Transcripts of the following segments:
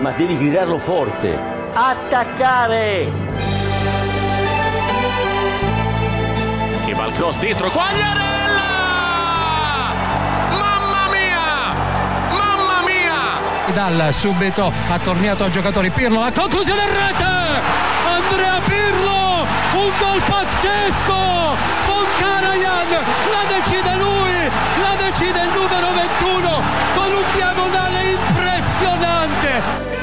ma devi gridarlo forte. Attaccare! Che va il cross dentro, Quagliarella! Mia! Dal subito ha tornato ai giocatori Pirlo, la conclusione in rete! Andrea Pirlo, un gol pazzesco! Con Karajan, la decide lui, la decide il numero 21 con un diagonale impressionante!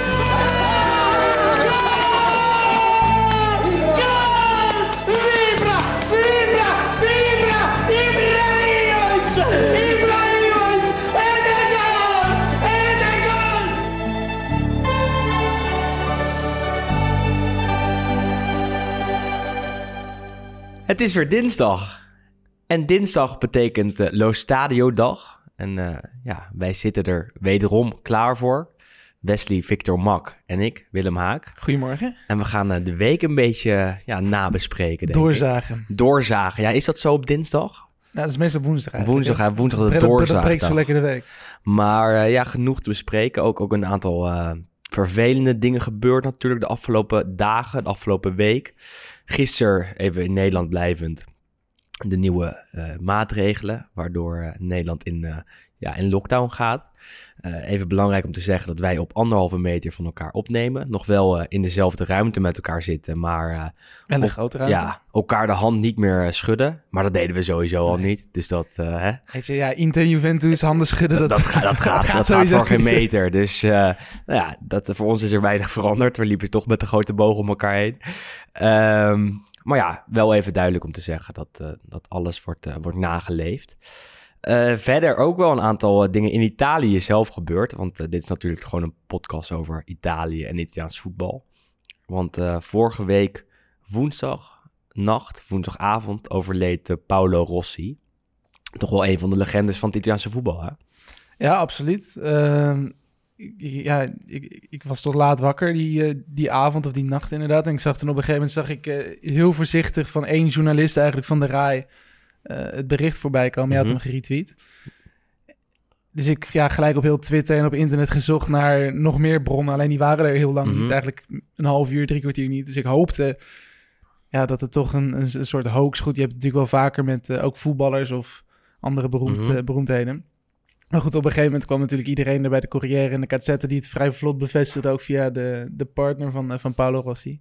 Het is weer dinsdag. En dinsdag betekent eh, Lo Stadio dag. En eh, ja, wij zitten er wederom klaar voor. Wesley, Victor Mak en ik, Willem Haak. Goedemorgen. En we gaan eh, de week een beetje ja, nabespreken. denk ik. Doorzagen. Doorzagen. Ja, is dat zo op dinsdag? Nou, dat is meestal woensdag eigenlijk. Woensdag, ja, woensdag de Dat- dat- breekt zo lekker de week. Maar ja, genoeg te bespreken. Ook, ook een aantal vervelende dingen gebeurd natuurlijk de afgelopen dagen, de afgelopen week. Gisteren, even in Nederland blijvend, de nieuwe eh, maatregelen, waardoor eh, Nederland in, eh, ja, in lockdown gaat. Eh, even belangrijk om te zeggen dat wij op anderhalve meter van elkaar opnemen. Nog wel eh, in dezelfde ruimte met elkaar zitten, maar eh, En een op- grote ruimte. ja, elkaar de hand niet meer schudden. Maar dat deden we sowieso al niet. Dus dat, hè, Weet je, ja, Inter Juventus, handen schudden. Dat, dat, gaat, dat, gaat, dat gaat voor geen meter. Dus nou ja, dat, voor ons is er weinig veranderd. We liepen toch met de grote boog om elkaar heen. Ehm, maar ja, wel even duidelijk om te zeggen dat, dat alles wordt, wordt nageleefd. Eh, verder ook wel een aantal eh, dingen in Italië zelf gebeurd. Want eh, dit is natuurlijk gewoon een podcast over Italië en Italiaans voetbal. Want vorige week woensdag nacht, woensdagavond, overleed Paolo Rossi. Toch wel een van de legendes van het Italiaanse voetbal, hè? Ja, absoluut. Ehm, ik- ja, ik, was tot laat wakker die, die avond of die nacht inderdaad. En ik zag toen op een gegeven moment zag ik heel voorzichtig van één journalist eigenlijk van de RAI het bericht voorbij komen. Je had Mhm. hem geretweet. Dus ik ja, gelijk op heel Twitter en op internet gezocht naar nog meer bronnen. Alleen die waren er heel lang Mhm. niet. Eigenlijk een half uur, drie kwartier niet. Dus ik hoopte ja, dat het toch een, een, een soort hoax... Goed, je hebt het natuurlijk wel vaker met eh, ook voetballers of andere beroemd, Mhm. eh, beroemdheden. Maar goed, op een gegeven moment kwam natuurlijk iedereen er bij de Corriere en de Gazzetta... die het vrij vlot bevestigde, ook via de, de partner van, eh, van Paolo Rossi.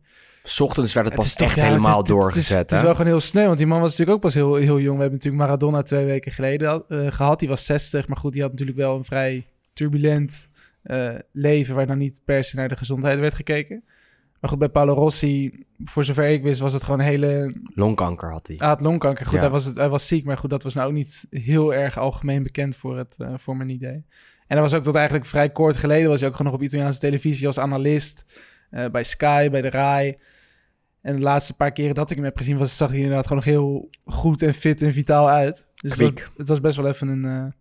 ochtends werd het Het pas toch- echt ja, helemaal het is- Het is, doorgezet. het is wel gewoon heel snel, want die man was natuurlijk ook pas heel, heel jong. We hebben natuurlijk Maradona twee weken geleden eh, gehad. Die was 60, maar goed, die had natuurlijk wel een vrij turbulent eh, leven... waar dan niet per se naar de gezondheid werd gekeken. Maar goed, bij Paolo Rossi, voor zover ik wist, was het gewoon hele... Longkanker had hij. Had longkanker. Goed, Ja. hij, was het, hij was ziek, maar goed, dat was nou ook niet heel erg algemeen bekend voor, het, eh, voor mijn idee. En dat was ook tot eigenlijk vrij kort geleden, was hij ook gewoon nog op Italiaanse televisie als analist. eh, bij Sky, bij de RAI. En de laatste paar keren dat ik hem heb gezien, was, zag hij inderdaad gewoon nog heel goed en fit en vitaal uit. Dus het was, het was best wel even een uh,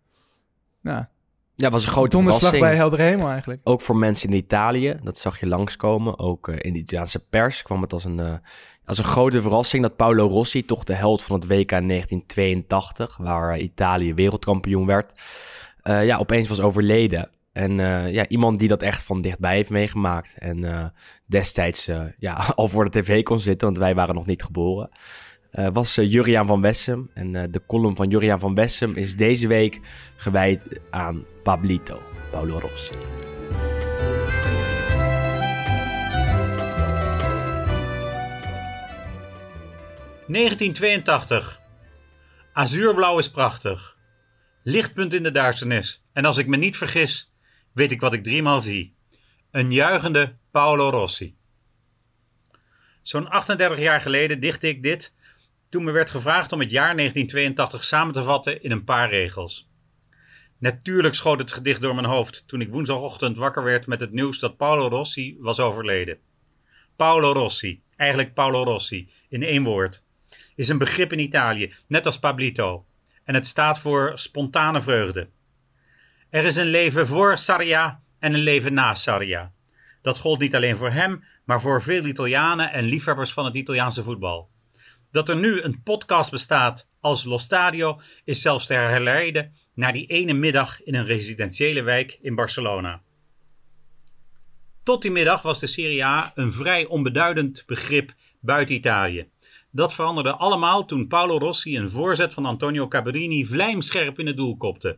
ja, Ja, was een grote donderslag bij Helder Hemel eigenlijk. Ook voor mensen in Italië, dat zag je langskomen. Ook eh, in de Italiaanse pers kwam het als een, eh, als een grote verrassing dat Paolo Rossi, toch de held van het WK 1982, waar eh, Italië wereldkampioen werd, ja, opeens was overleden. En ja, iemand die dat echt van dichtbij heeft meegemaakt. En destijds ja, al voor de tv kon zitten, want wij waren nog niet geboren. Eh, was eh, Juriaan van Wessem. En eh, de column van Juriaan van Wessem is deze week gewijd aan Pablito, Paolo Rossi. ...1982. Azuurblauw is prachtig. Lichtpunt in de duisternis. En als ik me niet vergis, weet ik wat ik driemaal zie. Een juichende Paolo Rossi. Zo'n 38 jaar geleden dichtte ik dit... ...toen me werd gevraagd om het jaar 1982 samen te vatten in een paar regels. Natuurlijk schoot het gedicht door mijn hoofd... ...toen ik woensdagochtend wakker werd met het nieuws dat Paolo Rossi was overleden. Paolo Rossi, eigenlijk Paolo Rossi, in één woord is een begrip in Italië, net als Pablito. En het staat voor spontane vreugde. Er is een leven voor Sarria en een leven na Sarria. Dat gold niet alleen voor hem, maar voor veel Italianen en liefhebbers van het Italiaanse voetbal. Dat er nu een podcast bestaat als Lo Stadio is zelfs te herleiden naar die ene middag in een residentiële wijk in Barcelona. Tot die middag was de Serie A een vrij onbeduidend begrip buiten Italië. Dat veranderde allemaal toen Paolo Rossi een voorzet van Antonio Caberini vlijmscherp in het doel kopte.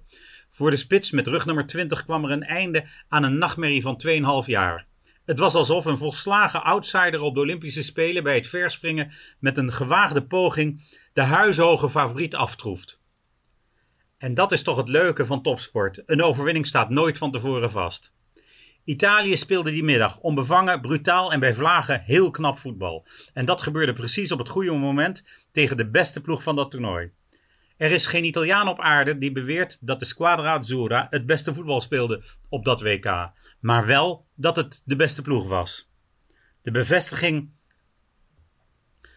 Voor de spits met rug nummer 20 kwam er een einde aan een nachtmerrie van 2,5 jaar. Het was alsof een volslagen outsider op de Olympische Spelen bij het verspringen met een gewaagde poging de huishoge favoriet aftroeft. En dat is toch het leuke van topsport. Een overwinning staat nooit van tevoren vast. Italië speelde die middag onbevangen, brutaal en bij vlagen heel knap voetbal. En dat gebeurde precies op het goede moment tegen de beste ploeg van dat toernooi. Er is geen Italiaan op aarde die beweert dat de Squadra Azzurra het beste voetbal speelde op dat WK, maar wel dat het de beste ploeg was. De bevestiging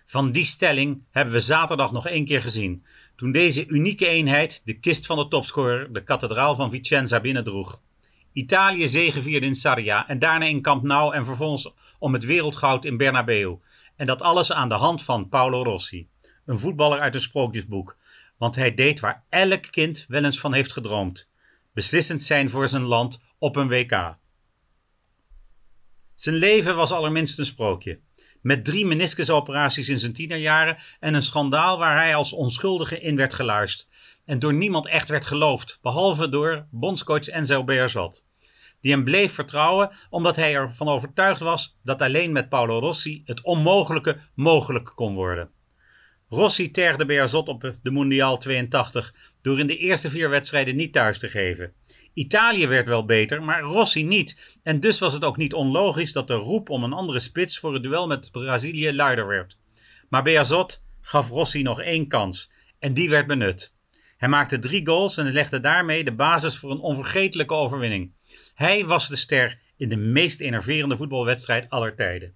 van die stelling hebben we zaterdag nog één keer gezien, toen deze unieke eenheid de kist van de topscorer, de kathedraal van Vicenza, binnendroeg. Italië zegevierde in Sarria en daarna in Camp Nou en vervolgens om het wereldgoud in Bernabeu. En dat alles aan de hand van Paolo Rossi, een voetballer uit een sprookjesboek. Want hij deed waar elk kind wel eens van heeft gedroomd: beslissend zijn voor zijn land op een WK. Zijn leven was allerminst een sprookje. Met drie meniscusoperaties in zijn tienerjaren en een schandaal waar hij als onschuldige in werd geluisterd en door niemand echt werd geloofd, behalve door bondscoach Enzo Bearzot. Die hem bleef vertrouwen omdat hij ervan overtuigd was dat alleen met Paolo Rossi het onmogelijke mogelijk kon worden. Rossi tergde Bearzot op de Mondiaal 82 door in de eerste vier wedstrijden niet thuis te geven. Italië werd wel beter, maar Rossi niet. En dus was het ook niet onlogisch dat de roep om een andere spits voor het duel met Brazilië luider werd. Maar Bearzot gaf Rossi nog één kans en die werd benut. Hij maakte drie goals en legde daarmee de basis voor een onvergetelijke overwinning. Hij was de ster in de meest enerverende voetbalwedstrijd aller tijden.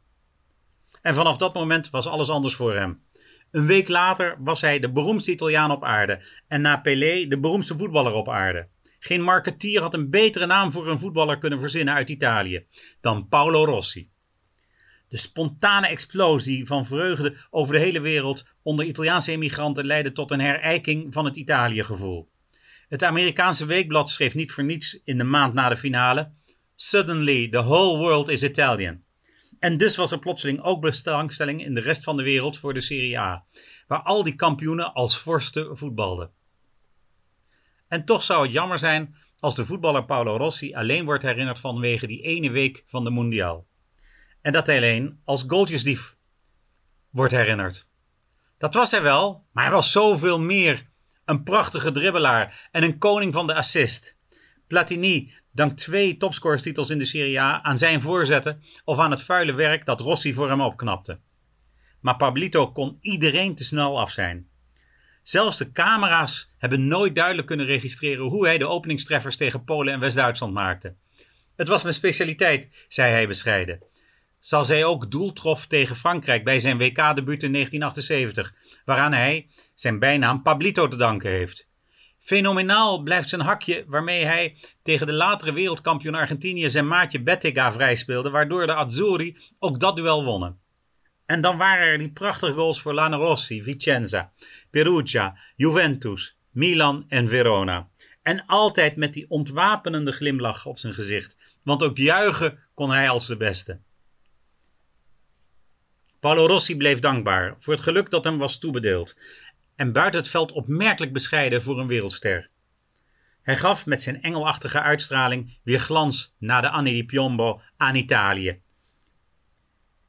En vanaf dat moment was alles anders voor hem. Een week later was hij de beroemdste Italiaan op aarde en na Pelé de beroemdste voetballer op aarde. Geen marketeer had een betere naam voor een voetballer kunnen verzinnen uit Italië dan Paolo Rossi. De spontane explosie van vreugde over de hele wereld onder Italiaanse immigranten leidde tot een herijking van het Italië-gevoel. Het Amerikaanse weekblad schreef niet voor niets in de maand na de finale: Suddenly the whole world is Italian. En dus was er plotseling ook belangstelling in de rest van de wereld voor de Serie A, waar al die kampioenen als vorsten voetbalden. En toch zou het jammer zijn als de voetballer Paolo Rossi alleen wordt herinnerd vanwege die ene week van de Mondiaal. En dat hij alleen als goaltjesdief wordt herinnerd. Dat was hij wel, maar hij was zoveel meer. Een prachtige dribbelaar en een koning van de assist. Platini dankt twee topscorerstitels in de Serie A aan zijn voorzetten of aan het vuile werk dat Rossi voor hem opknapte. Maar Pablito kon iedereen te snel af zijn. Zelfs de camera's hebben nooit duidelijk kunnen registreren hoe hij de openingstreffers tegen Polen en West-Duitsland maakte. Het was mijn specialiteit, zei hij bescheiden. Zoals hij ook doel trof tegen Frankrijk bij zijn WK-debuut in 1978, waaraan hij zijn bijnaam Pablito te danken heeft. Fenomenaal blijft zijn hakje waarmee hij tegen de latere wereldkampioen Argentinië zijn maatje Bettega vrijspeelde, waardoor de Azzurri ook dat duel wonnen. En dan waren er die prachtige goals voor Rossi, Vicenza, Perugia, Juventus, Milan en Verona. En altijd met die ontwapenende glimlach op zijn gezicht, want ook juichen kon hij als de beste. Paolo Rossi bleef dankbaar voor het geluk dat hem was toebedeeld en buiten het veld opmerkelijk bescheiden voor een wereldster. Hij gaf met zijn engelachtige uitstraling weer glans na de Anni di Piombo aan Italië.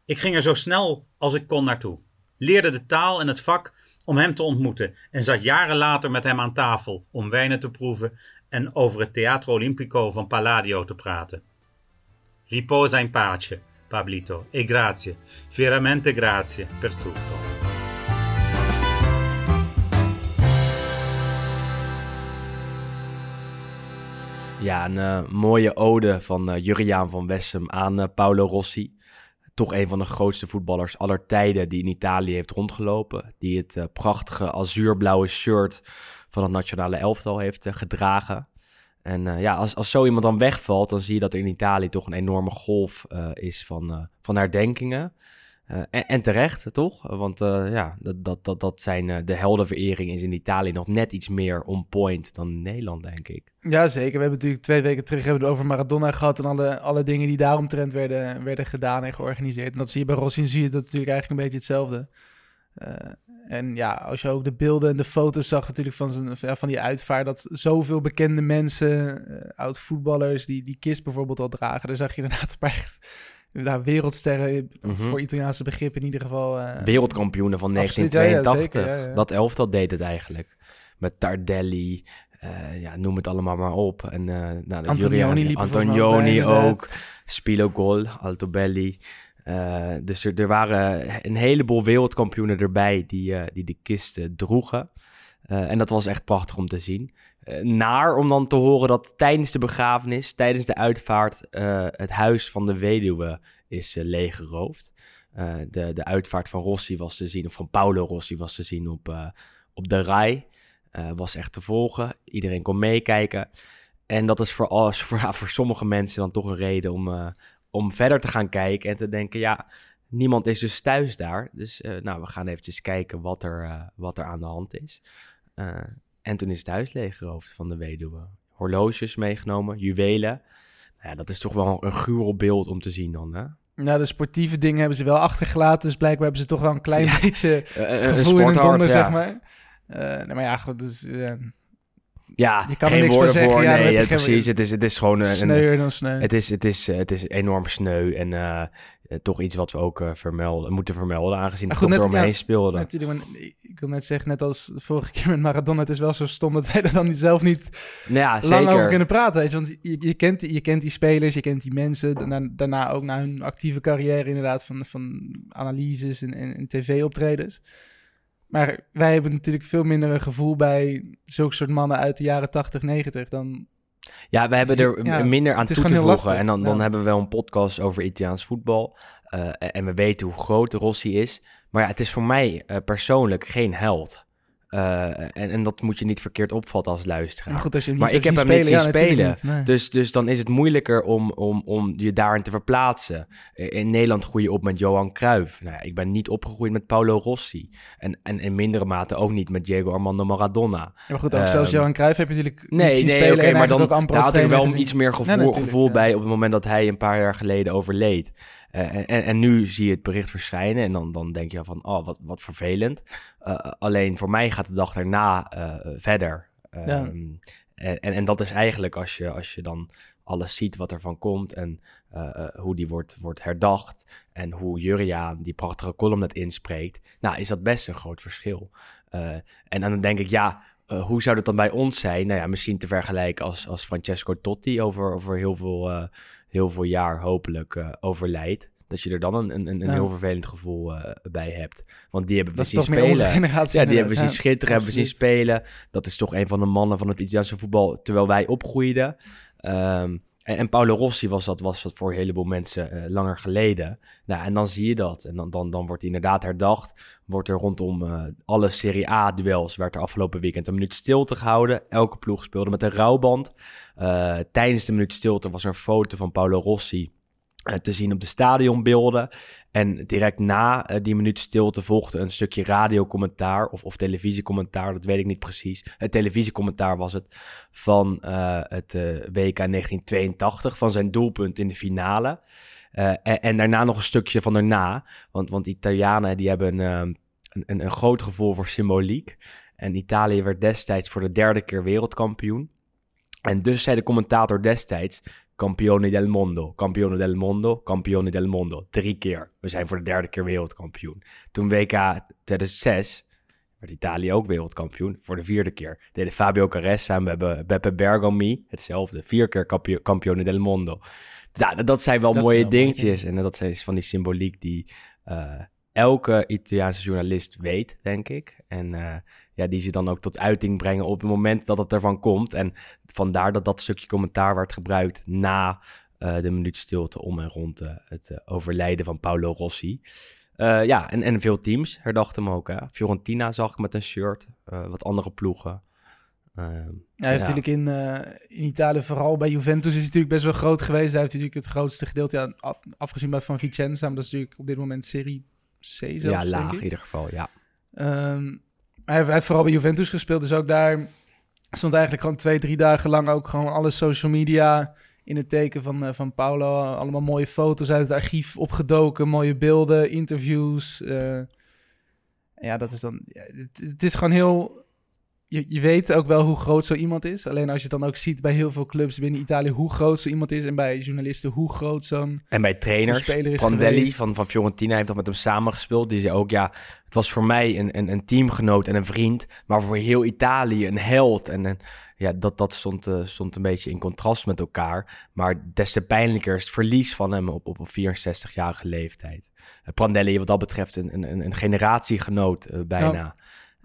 Ik ging er zo snel als ik kon naartoe, leerde de taal en het vak om hem te ontmoeten en zat jaren later met hem aan tafel om wijnen te proeven en over het Teatro Olimpico van Palladio te praten. Riposa in pace, Pablito, e grazie, veramente grazie per tutto. Ja, een uh, mooie ode van uh, Juriaan van Wessem aan uh, Paolo Rossi. Toch een van de grootste voetballers aller tijden die in Italië heeft rondgelopen. Die het prachtige azuurblauwe shirt van het nationale elftal heeft gedragen. En ja, als, als zo iemand dan wegvalt, dan zie je dat er in Italië toch een enorme golf is van, van herdenkingen. Eh, en, terecht, toch? Want eh, ja, dat, dat, dat, dat zijn eh, de heldenverering is in Italië nog net iets meer on point dan Nederland, denk ik. Ja, zeker. We hebben natuurlijk twee weken terug hebben we over Maradona gehad en alle, alle dingen die daaromtrent werden, werden gedaan en georganiseerd. En dat zie je bij Rossi zie je dat natuurlijk eigenlijk een beetje hetzelfde. En ja, als je ook de beelden en de foto's zag natuurlijk van, zijn, van die uitvaart, dat zoveel bekende mensen, oud-voetballers, die die kist bijvoorbeeld al dragen. Daar zag je inderdaad een paar echt nou, wereldsterren, Mhm. voor Italiaanse begrip in ieder geval. eh, Wereldkampioenen van absoluut, ja, ja, 1982. zeker, ja, ja. Dat elftal deed het eigenlijk. Met Tardelli, eh, ja, noem het allemaal maar op. En, eh nou, de Antonioni liep Antonioni ook. Spilo Gol, Altobelli. Eh, dus er, er waren een heleboel wereldkampioenen erbij die, eh, die de kist eh, droegen. Eh, en dat was echt prachtig om te zien. Eh, naar om dan te horen dat tijdens de begrafenis, tijdens de uitvaart, eh, het huis van de weduwe is eh, leeggeroofd. De, de uitvaart van Rossi was te zien, of van Paolo Rossi was te zien op, op de. Eh, was echt te volgen. Iedereen kon meekijken. En dat is voor, als, voor, voor sommige mensen dan toch een reden om, om verder te gaan kijken en te denken, ja, niemand is dus thuis daar. Dus nou, we gaan eventjes kijken wat er, wat er aan de hand is. Eh, en toen is het huis leeggeroofd van de weduwe. Horloges meegenomen, juwelen. Nou ja, dat is toch wel een gruwel beeld om te zien dan, hè? Nou, de sportieve dingen hebben ze wel achtergelaten. Dus blijkbaar hebben ze toch wel een klein beetje Eh, een gevoel in hun donder, ja. zeg maar. Eh, nee, maar ja, goed, dus eh, Ja, Je kan er geen niks van woorden zeggen, voor. ja, nee, ja, geen- precies. Het is, het is gewoon een, sneuer dan sneu. Het is, het, is, eh, het is enorm sneu en eh, eh, toch iets wat we ook vermelden, moeten vermelden, aangezien het door net- me ja, speelde. Natuurlijk, ik wil net zeggen, net als de vorige keer met Maradona, het is wel zo stom dat wij er dan zelf niet nou ja, lang over kunnen praten. Weet je? Want je, je, kent, je kent die spelers, je kent die mensen. Daarna, daarna ook na hun actieve carrière inderdaad van, van analyses en, en, en tv-optredens. Maar wij hebben natuurlijk veel minder een gevoel bij zulke soort mannen uit de jaren 80, 90 dan... Ja, we hebben er Ja, minder aan toe te voegen. lastig, En dan, dan ja. hebben we wel een podcast over Italiaans voetbal. eh, en- en we weten hoe groot Rossi is. Maar ja, het is voor mij eh, persoonlijk geen held. Eh, en, en dat moet je niet verkeerd opvatten als luisteraar. Maar goed, als je hem Maar ik heb hem niet zien spelen. niet, nee. Dus, dus dan is het moeilijker om, om, om je daarin te verplaatsen. In Nederland groei je op met Johan Cruijff. Nou ja, ik ben niet opgegroeid met Paulo Rossi. En, en in mindere mate ook niet met Diego Armando Maradona. Ja, maar goed, ook zelfs Ehm, Johan Cruijff heb je natuurlijk Nee, niet zien nee, spelen en maar dan ook daar had ik wel iets meer gevoel, Nee, natuurlijk, gevoel ja. bij op het moment dat hij een paar jaar geleden overleed. Eh, en, en nu zie je het bericht verschijnen en dan, dan denk je van, oh, wat, wat vervelend. Eh, alleen voor mij gaat de dag daarna eh, verder. Ehm, Ja. en, en, en dat is eigenlijk als je, als je dan alles ziet wat ervan komt en eh, eh, hoe die wordt, wordt herdacht en hoe Juriaan die prachtige column net inspreekt, nou is dat best een groot verschil. Eh, en dan denk ik, ja, eh, hoe zou dat dan bij ons zijn? Nou ja, misschien te vergelijken als, als Francesco Totti over, over heel, veel, eh, heel veel jaar hopelijk eh, overlijdt. Dat je er dan een, een, een heel vervelend gevoel eh, bij hebt. Want die hebben we zien spelen. generatie. Ja, die hebben we zien schitteren, hebben we zien spelen. Dat is toch een van de mannen van het Italiaanse voetbal terwijl wij opgroeiden. Ehm, en, en Paolo Rossi was dat, was dat voor een heleboel mensen eh, langer geleden. Nou, en dan zie je dat. En dan, dan, dan wordt hij inderdaad herdacht. Wordt er rondom eh, alle Serie A-duels... werd er afgelopen weekend een minuut stilte gehouden. Elke ploeg speelde met een rouwband. Eh, tijdens de minuut stilte was er een foto van Paolo Rossi... eh, te zien op de stadionbeelden. En direct na eh, die minuut stilte volgde een stukje radiocommentaar of, of televisiecommentaar, dat weet ik niet precies. Het televisiecommentaar was het van eh, het WK 1982, van zijn doelpunt in de finale. En, en daarna nog een stukje van daarna, want, want Italianen die hebben een, een, een groot gevoel voor symboliek. En Italië werd destijds voor de derde keer wereldkampioen. En dus zei de commentator destijds, Campione del mondo, campione del mondo, campione del mondo. Drie keer. We zijn voor de derde keer wereldkampioen. Toen WK 2006 werd Italië ook wereldkampioen. Voor de vierde keer. Deden Fabio Caressa en Beppe, Beppe Bergomi hetzelfde. Vier keer campione del mondo. Ja, dat zijn wel Dat mooie zijn wel mooie dingetjes. En dat is van die symboliek die eh, elke Italiaanse journalist weet, denk ik. En eh, ja, die ze dan ook tot uiting brengen op het moment dat het ervan komt. En vandaar dat dat stukje commentaar werd gebruikt na eh, de minuut stilte om en rond eh, het eh, overlijden van Paolo Rossi. Ja, en, en veel teams herdachten hem ook. Hè. Fiorentina zag ik met een shirt, wat andere ploegen. Ehm, Ja, hij heeft Ja. natuurlijk in, in Italië, vooral bij Juventus, is hij natuurlijk best wel groot geweest. Hij heeft natuurlijk het grootste gedeelte, ja, af- afgezien bij van Vicenza, maar dat is natuurlijk op dit moment Serie C zelfs, ja, laag in ieder geval, ja. Ehm, hij, heeft, vooral bij Juventus gespeeld, dus ook daar stond eigenlijk gewoon twee, drie dagen lang ook gewoon alle social media in het teken van, eh, van Paulo. Allemaal mooie foto's uit het archief opgedoken, mooie beelden, interviews. eh. ja, dat is dan. het is gewoon heel. Je, je weet ook wel hoe groot zo iemand is. Alleen als je het dan ook ziet bij heel veel clubs binnen Italië hoe groot zo iemand is. En bij journalisten hoe groot zo'n En bij trainers, speler is Prandelli van, van Fiorentina heeft dat met hem samengespeeld. Die zei ook, ja, het was voor mij een, een, een teamgenoot en een vriend, maar voor heel Italië een held. En, en ja, dat, dat stond, eh, stond een beetje in contrast met elkaar. Maar des te pijnlijker is het verlies van hem op, op, op 64-jarige leeftijd. Eh, Prandelli wat dat betreft een, een, een generatiegenoot eh, bijna.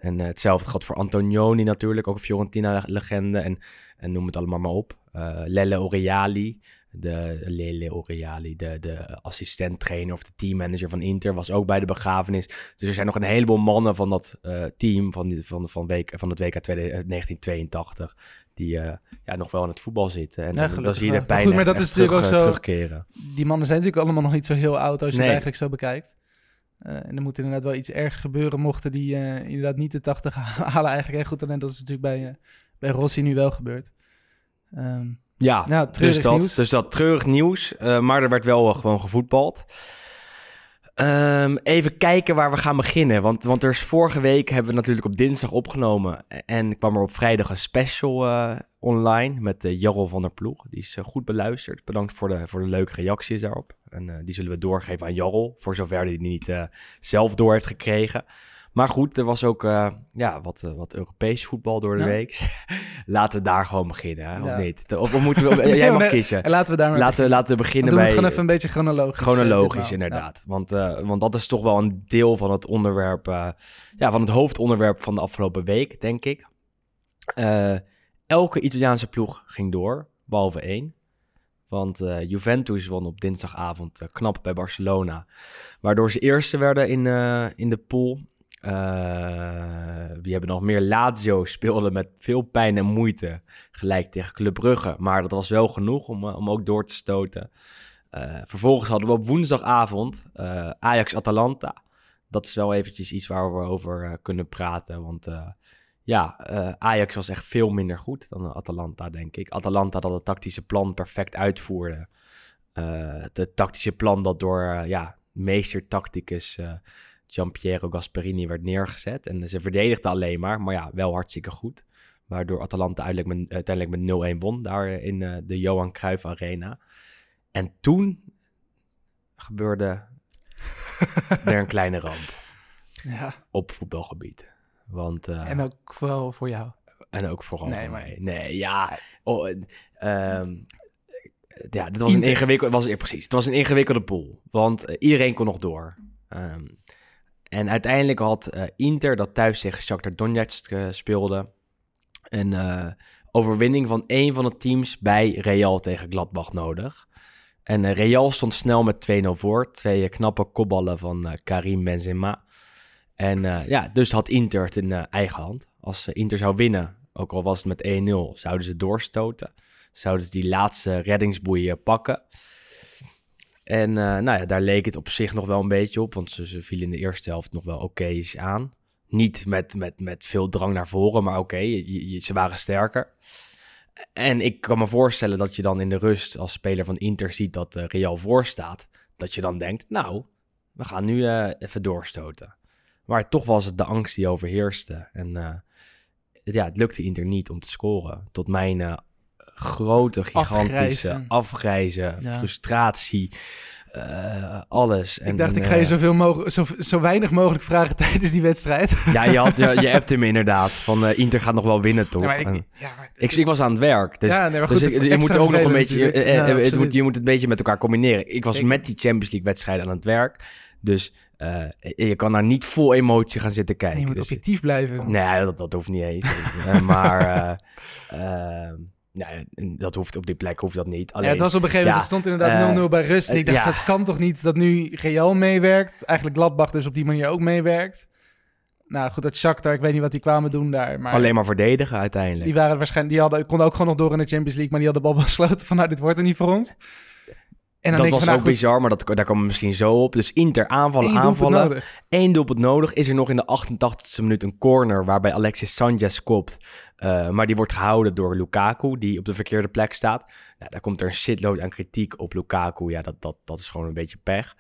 En eh, hetzelfde geldt voor Antonioni natuurlijk, ook een Fiorentina-legende. En, en noem het allemaal maar op. Lelle Oreali, de Lele Oreali, de, de assistent-trainer of de teammanager van Inter, was ook bij de begrafenis. Dus er zijn nog een heleboel mannen van dat eh, team van, die, van, van, week, van het WK 1982 die ja, nog wel in het voetbal zitten. En Ja, dan- zie je de pijn goed, maar dat echt is terug, ook zo- terugkeren. die mannen zijn natuurlijk allemaal nog niet zo heel oud als je Nee. het eigenlijk zo bekijkt. Eh, en er moet inderdaad wel iets ergs gebeuren mochten die eh, inderdaad niet de 80 halen eigenlijk. En goed, en dat is natuurlijk bij, eh, bij Rossi nu wel gebeurd. Ehm, Ja, Nou, treurig dus, dat, nieuws. dus dat treurig nieuws. maar er werd wel gewoon gevoetbald. Ehm, even kijken waar we gaan beginnen. Want, want er is vorige week hebben we natuurlijk op dinsdag opgenomen. En kwam er op vrijdag een special online met uh, van der Ploeg. Die is goed beluisterd. Bedankt voor de, voor de leuke reacties daarop. En eh, die zullen we doorgeven aan Jarl. Voor zover hij die niet eh, zelf door heeft gekregen. Maar goed, er was ook eh, ja, wat, wat Europees voetbal door de Ja. week. Laten we daar gewoon beginnen, hè? Ja. of niet? Of, of moeten we... Nee, jij mag nee, kiezen. En laten we daar maar Laten, we- laten we beginnen we bij... het gewoon even een beetje chronologisch. Chronologisch, inderdaad. Want, want dat is toch wel een deel van het onderwerp, ja, van het hoofdonderwerp van de afgelopen week, denk ik. Elke Italiaanse ploeg ging door, behalve één. Want eh, Juventus won op dinsdagavond eh, knap bij Barcelona. Waardoor ze eerste werden in, eh, in de pool. Wie hebben nog meer? Lazio speelde met veel pijn en moeite gelijk tegen Club Brugge. Maar dat was wel genoeg om, om ook door te stoten. Vervolgens hadden we op woensdagavond Ajax-Atalanta. Dat is wel eventjes iets waar we over kunnen praten. Want ja, eh, Ajax was echt veel minder goed dan Atalanta, denk ik. Atalanta dat het tactische plan perfect uitvoerde. Eh het tactische plan dat door eh, ja, meester-tacticus eh Giampiero Gasperini werd neergezet. En ze verdedigden alleen maar, maar ja, wel hartstikke goed. Waardoor Atalanta uiteindelijk met, uiteindelijk met 0-1 won daar in de Johan Cruijff Arena. En toen gebeurde er een kleine ramp Ja, op voetbalgebied. Want, eh, en ook vooral voor jou. en ook vooral Nee, voor maar- mij. Nee, ja. Oh, eh, ehm, ja, dit was een ingewikkelde... Was, ja, precies, het was een ingewikkelde pool. Want eh, iedereen kon nog door. Ehm, en uiteindelijk had Inter, dat thuis tegen Shakhtar Donetsk speelde... een overwinning van één van de teams bij Real tegen Gladbach nodig. En Real stond snel met 2-0 voor. Twee knappe kopballen van Karim Benzema. En eh, ja, dus had Inter het in eh, eigen hand. Als eh, Inter zou winnen, ook al was het met 1-0, zouden ze doorstoten. Zouden ze die laatste reddingsboei eh, pakken. En nou ja, daar leek het op zich nog wel een beetje op, want ze, ze vielen in de eerste helft nog wel oké aan. Niet met, met, met veel drang naar voren, maar oké, ze waren sterker. En ik kan me voorstellen dat je dan in de rust als speler van Inter ziet dat Real voor staat. Dat je dan denkt, nou, we gaan nu even doorstoten. Maar toch was het de angst die overheerste. En eh, het- ja, het lukte Inter niet om te scoren. Tot mijn eh, grote, gigantische Afgrijzen. afgrijzen, Ja. frustratie, eh, alles. ik dacht, ik ga je zoveel mogelijk, zo, zo weinig mogelijk vragen tijdens die wedstrijd. Ja, je, had, je, je appte me inderdaad. Van Inter gaat nog wel winnen, toch? Ja, maar ik, En ja, maar- ik, ik was aan het werk. Dus, Ja, nee, maar dus ik- je moet ook nog een beetje... eh, Ja, het moet, je moet het een beetje met elkaar combineren. Ik was Zeker. met die Champions League wedstrijden aan het werk. Dus eh, je kan daar niet vol emotie gaan zitten kijken. je moet Dus- objectief blijven. Nee, dat, dat hoeft niet eens. Eh, maar eh, eh, nee, dat hoeft op die plek hoeft dat niet. Alleen, ja, het was op een gegeven moment, ja, het stond inderdaad eh, 0-0 bij rust. En ik dacht, ja. het kan toch niet dat nu Real meewerkt? Eigenlijk Gladbach dus op die manier ook meewerkt. Nou goed, dat Shakhtar, ik weet niet wat die kwamen doen daar. Maar alleen maar verdedigen uiteindelijk. die waren waarschijnlijk, die hadden, konden ook gewoon nog door in de Champions League, maar die hadden de bal besloten van nou, dit wordt er niet voor ons. En dan dat was van, ook nou, bizar, maar dat, daar komen we misschien zo op. Dus Inter aanvallen, aanvallen. nodig. Eén doelpunt nodig. Is er nog in de 88e minuut een corner waarbij Alexis Sanchez kopt. Eh, maar die wordt gehouden door Lukaku, die op de verkeerde plek staat. Nou, daar komt er een shitload aan kritiek op Lukaku. Ja, dat, dat, dat is gewoon een beetje pech.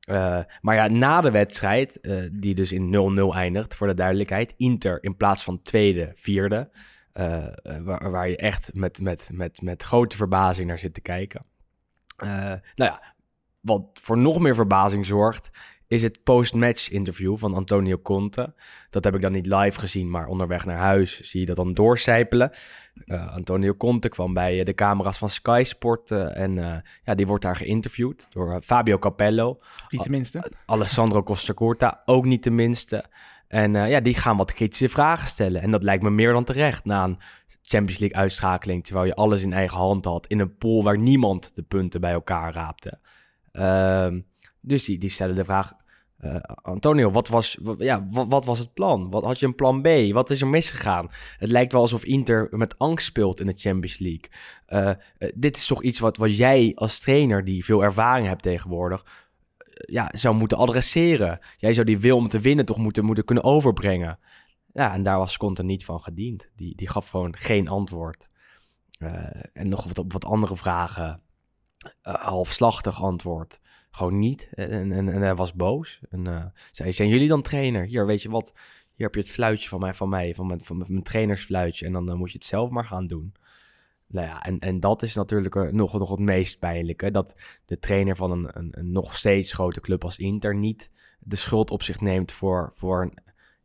Eh, maar ja, na de wedstrijd, eh, die dus in 0-0 eindigt, voor de duidelijkheid. Inter in plaats van tweede, vierde. waar, waar je echt met, met, met, met grote verbazing naar zit te kijken. Eh, nou ja, wat voor nog meer verbazing zorgt, is het post-match interview van Antonio Conte. Dat heb ik dan niet live gezien, maar onderweg naar huis zie je dat dan doorcijpelen. Eh, Antonio Conte kwam bij eh, de camera's van Sky Sport en ja, die wordt daar geïnterviewd door Fabio Capello. Niet tenminste. Alessandro Costa Curta, ook niet de minste. En ja, die gaan wat kritische vragen stellen. En dat lijkt me meer dan terecht na een Champions League uitschakeling, terwijl je alles in eigen hand had, in een pool waar niemand de punten bij elkaar raapte. Ehm, dus die, die stellen de vraag, eh, Antonio, wat was, ja, wat, was het plan? Wat, had je een plan B? Wat is er misgegaan? Het lijkt wel alsof Inter met angst speelt in de Champions League. Eh, eh, dit is toch iets wat, wat jij als trainer, die veel ervaring hebt tegenwoordig, ja, zou moeten adresseren. Jij zou die wil om te winnen toch moeten, moeten kunnen overbrengen. Ja, en daar was Conte niet van gediend. Die, die gaf gewoon geen antwoord. Eh, en nog wat, op wat andere vragen. eh, halfslachtig antwoord. Gewoon niet. En, en, en hij was boos. En eh, zei, zijn jullie dan trainer? Hier, weet je wat? Hier heb je het fluitje van mij, van mij, van mijn, van mijn, trainersfluitje. En dan moet je het zelf maar gaan doen. Nou ja, en, en dat is natuurlijk nog, nog het meest pijnlijke. Dat de trainer van een, een, een nog steeds grote club als Inter niet de schuld op zich neemt voor, voor,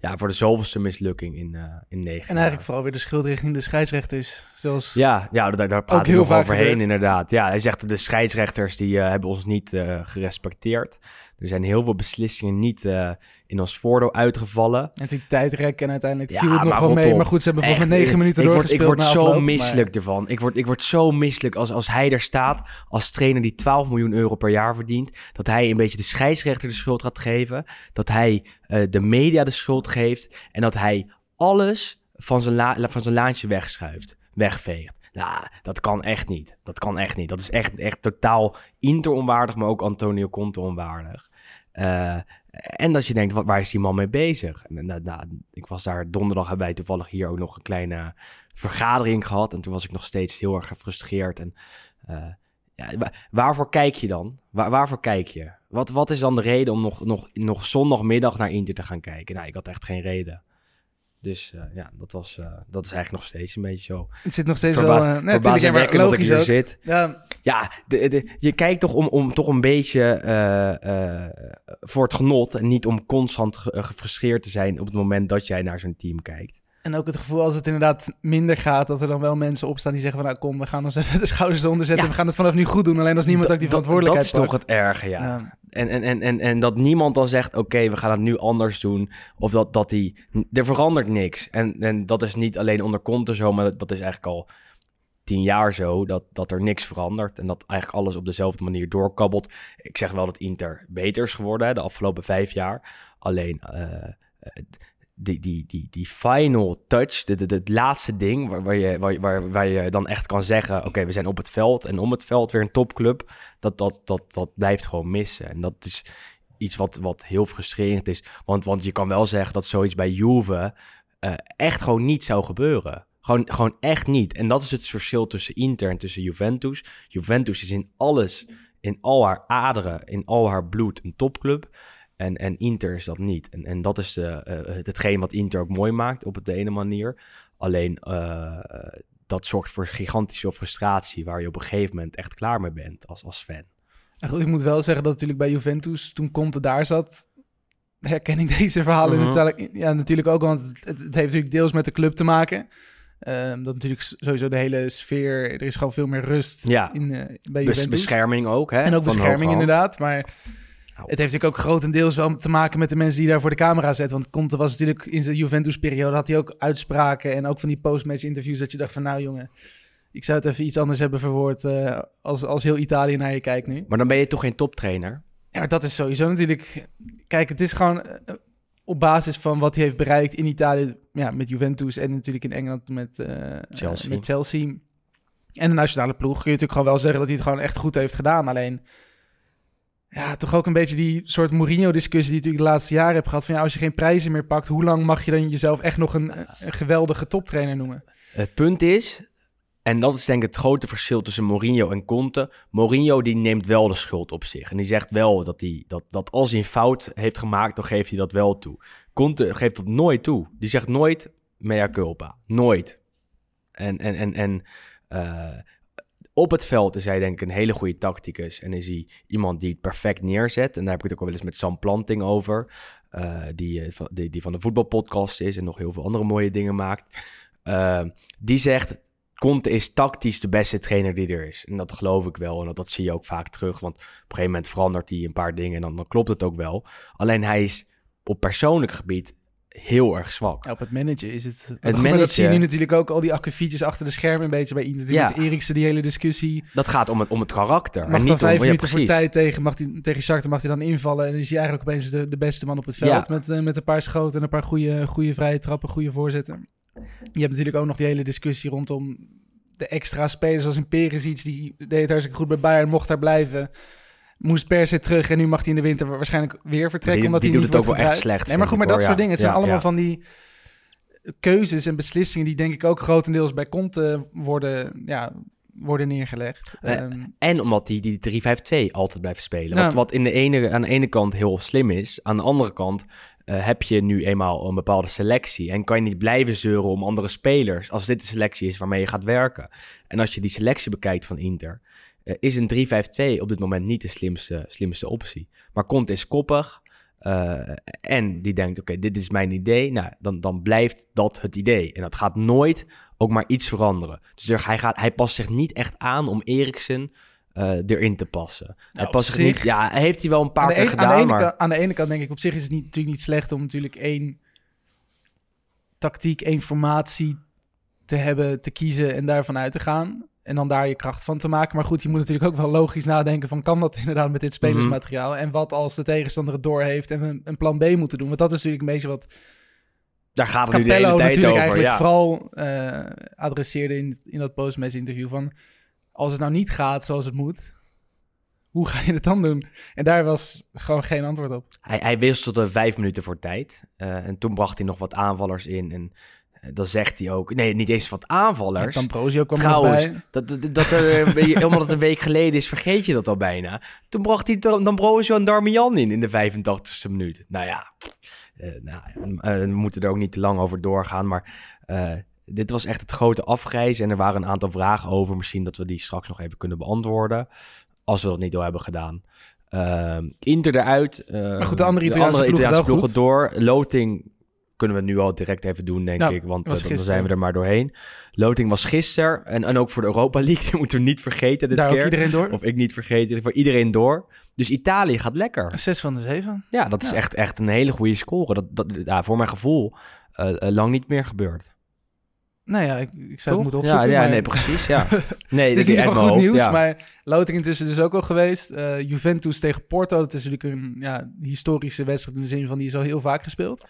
ja, voor de zoveelste mislukking in, eh in negen En eigenlijk vooral weer de schuld richting de scheidsrechters. Zoals ja, ja daar, daar praat ik nog overheen inderdaad. Ja, hij zegt de scheidsrechters die eh, hebben ons niet eh, gerespecteerd. Er zijn heel veel beslissingen niet eh, in ons voordeel uitgevallen. natuurlijk tijdrek en uiteindelijk Ja, viel het nog wel mee. op. Maar goed, ze hebben volgens mij negen minuten ik word, doorgespeeld ik word zo afloop, maar- misselijk ervan. Ik word, ik word zo misselijk als, als hij er staat als trainer die 12 miljoen euro per jaar verdient. Dat hij een beetje de scheidsrechter de schuld gaat geven. Dat hij eh, de media de schuld geeft. En dat hij alles van zijn, la- van zijn laantje wegschuift, wegveegt. Nou, dat kan echt niet. Dat kan echt niet. Dat is echt, echt totaal Inter onwaardig, maar ook Antonio Conte onwaardig. Eh, en dat je denkt, wat, waar is die man mee bezig? En, nou, nou, ik was daar donderdag, hebben wij toevallig hier ook nog een kleine vergadering gehad. En toen was ik nog steeds heel erg gefrustreerd. En eh, ja, wa- waarvoor kijk je dan? Waar, waarvoor kijk je? Wat, wat is dan de reden om nog, nog, nog zondagmiddag naar Inter te gaan kijken? Nou, ik had echt geen reden. Dus eh, ja, dat, was, eh, dat is eigenlijk nog steeds een beetje zo. Het zit nog steeds Verba- wel... eh, nee, natuurlijk, ja, maar verbazingwekkend dat ik logisch hier ook. zit. Ja, Ja, de, de, je kijkt toch om, om toch een beetje eh, eh, voor het genot. En niet om constant ge- gefrustreerd te zijn op het moment dat jij naar zo'n team kijkt. En ook het gevoel als het inderdaad minder gaat... dat er dan wel mensen opstaan die zeggen van... nou kom, we gaan ons even de schouders eronder zetten... Ja. we gaan het vanaf nu goed doen. Alleen als niemand ook die Dat- verantwoordelijkheid Dat is nog pakt. het erge, ja. Ja. En, en, en, en, en dat niemand dan zegt, oké, we gaan het nu anders doen. Of dat, dat die... Er verandert niks. En, en dat is niet alleen onder Conte zo, maar dat, dat is eigenlijk al tien jaar zo. Dat, dat er niks verandert. En dat eigenlijk alles op dezelfde manier doorkabbelt. Ik zeg wel dat Inter beter is geworden hè, de afgelopen vijf jaar. Alleen... eh, eh, die, die, die, die final touch, het laatste ding waar, waar, je, waar, waar, waar je dan echt kan zeggen: Oké, we zijn op het veld en om het veld weer een topclub. Dat, dat, dat, dat blijft gewoon missen. En dat is iets wat, wat heel frustrerend is. Want, want je kan wel zeggen dat zoiets bij Juve eh, echt gewoon niet zou gebeuren. Gewoon, gewoon echt niet. En dat is het verschil tussen Inter en tussen Juventus. Juventus is in alles, in al haar aderen, in al haar bloed een topclub. En, en Inter is dat niet. En, en dat is het, hetgeen wat Inter ook mooi maakt op de ene manier. Alleen eh, dat zorgt voor gigantische frustratie waar je op een gegeven moment echt klaar mee bent als, als fan. En goed, ik moet wel zeggen dat natuurlijk bij Juventus, toen Conte daar zat, herken ik deze verhalen natuurlijk, ja, natuurlijk ook, want het, het, heeft natuurlijk deels met de club te maken. Ehm, dat natuurlijk sowieso de hele sfeer, er is gewoon veel meer rust Ja. in, eh, bij Bes- Juventus. bescherming ook, hè? en ook bescherming inderdaad, maar Nou. het heeft natuurlijk ook grotendeels wel te maken met de mensen die daar voor de camera zetten. Want Conte was natuurlijk in zijn Juventus-periode, had hij ook uitspraken en ook van die post-match interviews dat je dacht van nou jongen, ik zou het even iets anders hebben verwoord eh, als, als heel Italië naar je kijkt nu. Maar dan ben je toch geen toptrainer? Ja, dat is sowieso natuurlijk. Kijk, het is gewoon eh, op basis van wat hij heeft bereikt in Italië ja, met Juventus en natuurlijk in Engeland met, eh, Chelsea. met Chelsea. En de nationale ploeg kun je natuurlijk gewoon wel zeggen dat hij het gewoon echt goed heeft gedaan. Alleen, ja, toch ook een beetje die soort Mourinho-discussie die natuurlijk de laatste jaren hebt gehad. Van ja, als je geen prijzen meer pakt, hoe lang mag je dan jezelf echt nog een, een geweldige toptrainer noemen? Het punt is, en dat is denk ik het grote verschil tussen Mourinho en Conte. Mourinho die neemt wel de schuld op zich. En die zegt wel dat, hij, dat, dat als hij een fout heeft gemaakt, dan geeft hij dat wel toe. Conte geeft dat nooit toe. Die zegt nooit mea culpa. Nooit. En, en, en, en eh, op het veld is hij denk ik een hele goede tacticus. En is hij iemand die het perfect neerzet. En daar heb ik het ook wel eens met Sam Planting over. eh, die, eh, die, die van de voetbalpodcast is en nog heel veel andere mooie dingen maakt. Eh, die zegt, Conte is tactisch de beste trainer die er is. En dat geloof ik wel. En dat, dat zie je ook vaak terug. Want op een gegeven moment verandert hij een paar dingen. En dan, dan klopt het ook wel. Alleen hij is op persoonlijk gebied heel erg zwak. Ja, op het managen is het... Het managen- Dat zie je nu natuurlijk ook, al die akkefietjes achter de schermen een beetje bij Inter. Ja. Met Eriksen, die hele discussie. Dat gaat om het, om het karakter. en Mag niet dan vijf om, ja, minuten voor tijd tegen, mag die, tegen Shakhtar mag hij dan invallen. En dan is hij eigenlijk opeens de, de beste man op het veld. Met, eh, met een paar schoten en een paar goede, goede vrije trappen, goede voorzetten. Je hebt natuurlijk ook nog die hele discussie rondom de extra spelers als een Perisic. Die deed het hartstikke goed bij Bayern, mocht daar blijven. Moest per se terug en nu mag hij in de winter waarschijnlijk weer vertrekken. Die- omdat die hij doet niet het ook wel echt slecht, Nee, maar goed, maar dat hoor. soort dingen. Het zijn allemaal ja. van die keuzes en beslissingen die denk ik ook grotendeels bij Conte worden, ja, worden neergelegd. Eh, Ehm, En omdat hij die 3-5-2 altijd blijft spelen. Wat, wat in de ene, aan de ene kant heel slim is. Aan de andere kant eh, heb je nu eenmaal een bepaalde selectie. En kan je niet blijven zeuren om andere spelers. Als dit de selectie is waarmee je gaat werken. En als je die selectie bekijkt van Inter. Eh, is een 3-5-2 op dit moment niet de slimste, slimste optie. Maar Conte is koppig. eh, en die denkt, oké, dit is mijn idee. Nou, dan, dan blijft dat het idee. En dat gaat nooit ook maar iets veranderen. Dus er, hij, gaat, hij past zich niet echt aan om Eriksen eh, erin te passen. hij Nou, past zich niet... Ja, heeft hij wel een paar keer gedaan, aan, de ene maar... kant, aan de ene kant denk ik, op zich is het niet, natuurlijk niet slecht om natuurlijk één tactiek, één formatie te hebben, te kiezen en daarvan uit te gaan. En dan daar je kracht van te maken. Maar goed, je moet natuurlijk ook wel logisch nadenken van... kan dat inderdaad met dit spelersmateriaal? En wat als de tegenstander het doorheeft en we een, plan B moeten doen? Want dat is natuurlijk een beetje wat Daar gaat het nu de hele Capello tijd natuurlijk over. eigenlijk Ja. vooral eh, adresseerde in, in dat postmatch interview van... als het nou niet gaat zoals het moet, hoe ga je het dan doen? En daar was gewoon geen antwoord op. Hij, hij wisselde vijf minuten voor tijd. Eh, en toen bracht hij nog wat aanvallers in. En dan zegt hij ook... Nee, niet eens wat aanvallers. Ambrosio kwam Trouwens, nog bij. dat, dat, dat er, omdat het een week geleden is, vergeet je dat al bijna. Toen bracht hij Dan- D'Ambrosio en Darmian in in de 85ste minuut. Nou ja, eh, nou, eh, we moeten er ook niet te lang over doorgaan. Maar eh, dit was echt het grote afgrijzen. En er waren een aantal vragen over. Misschien dat we die straks nog even kunnen beantwoorden. Als we dat niet al hebben gedaan. Ehm, Inter eruit. eh, Maar goed, de andere Italiaanse ploegen goed. door. Loting kunnen we nu al direct even doen, denk Ja, ik. Want eh, dan zijn we er maar doorheen. Loting was gisteren. En, en ook voor de Europa League. Dat moeten we niet vergeten dit Daar keer. ook iedereen door. Of ik niet vergeten. Voor iedereen door. Dus Italië gaat lekker. Zes van de zeven. Ja, dat is echt, echt een hele goede score. Dat, dat, ja, voor mijn gevoel eh, eh, lang niet meer gebeurd. Nou ja, ik, ik zou Toch? het moeten opzoeken. ja, ja maar nee, precies. Ja. Nee, het is dat ieder geval mijn goed hoofd, nieuws. ja. Maar Loting intussen dus ook al geweest. Juventus tegen Porto. Dat is natuurlijk een ja, historische wedstrijd in de zin van die is al heel vaak gespeeld.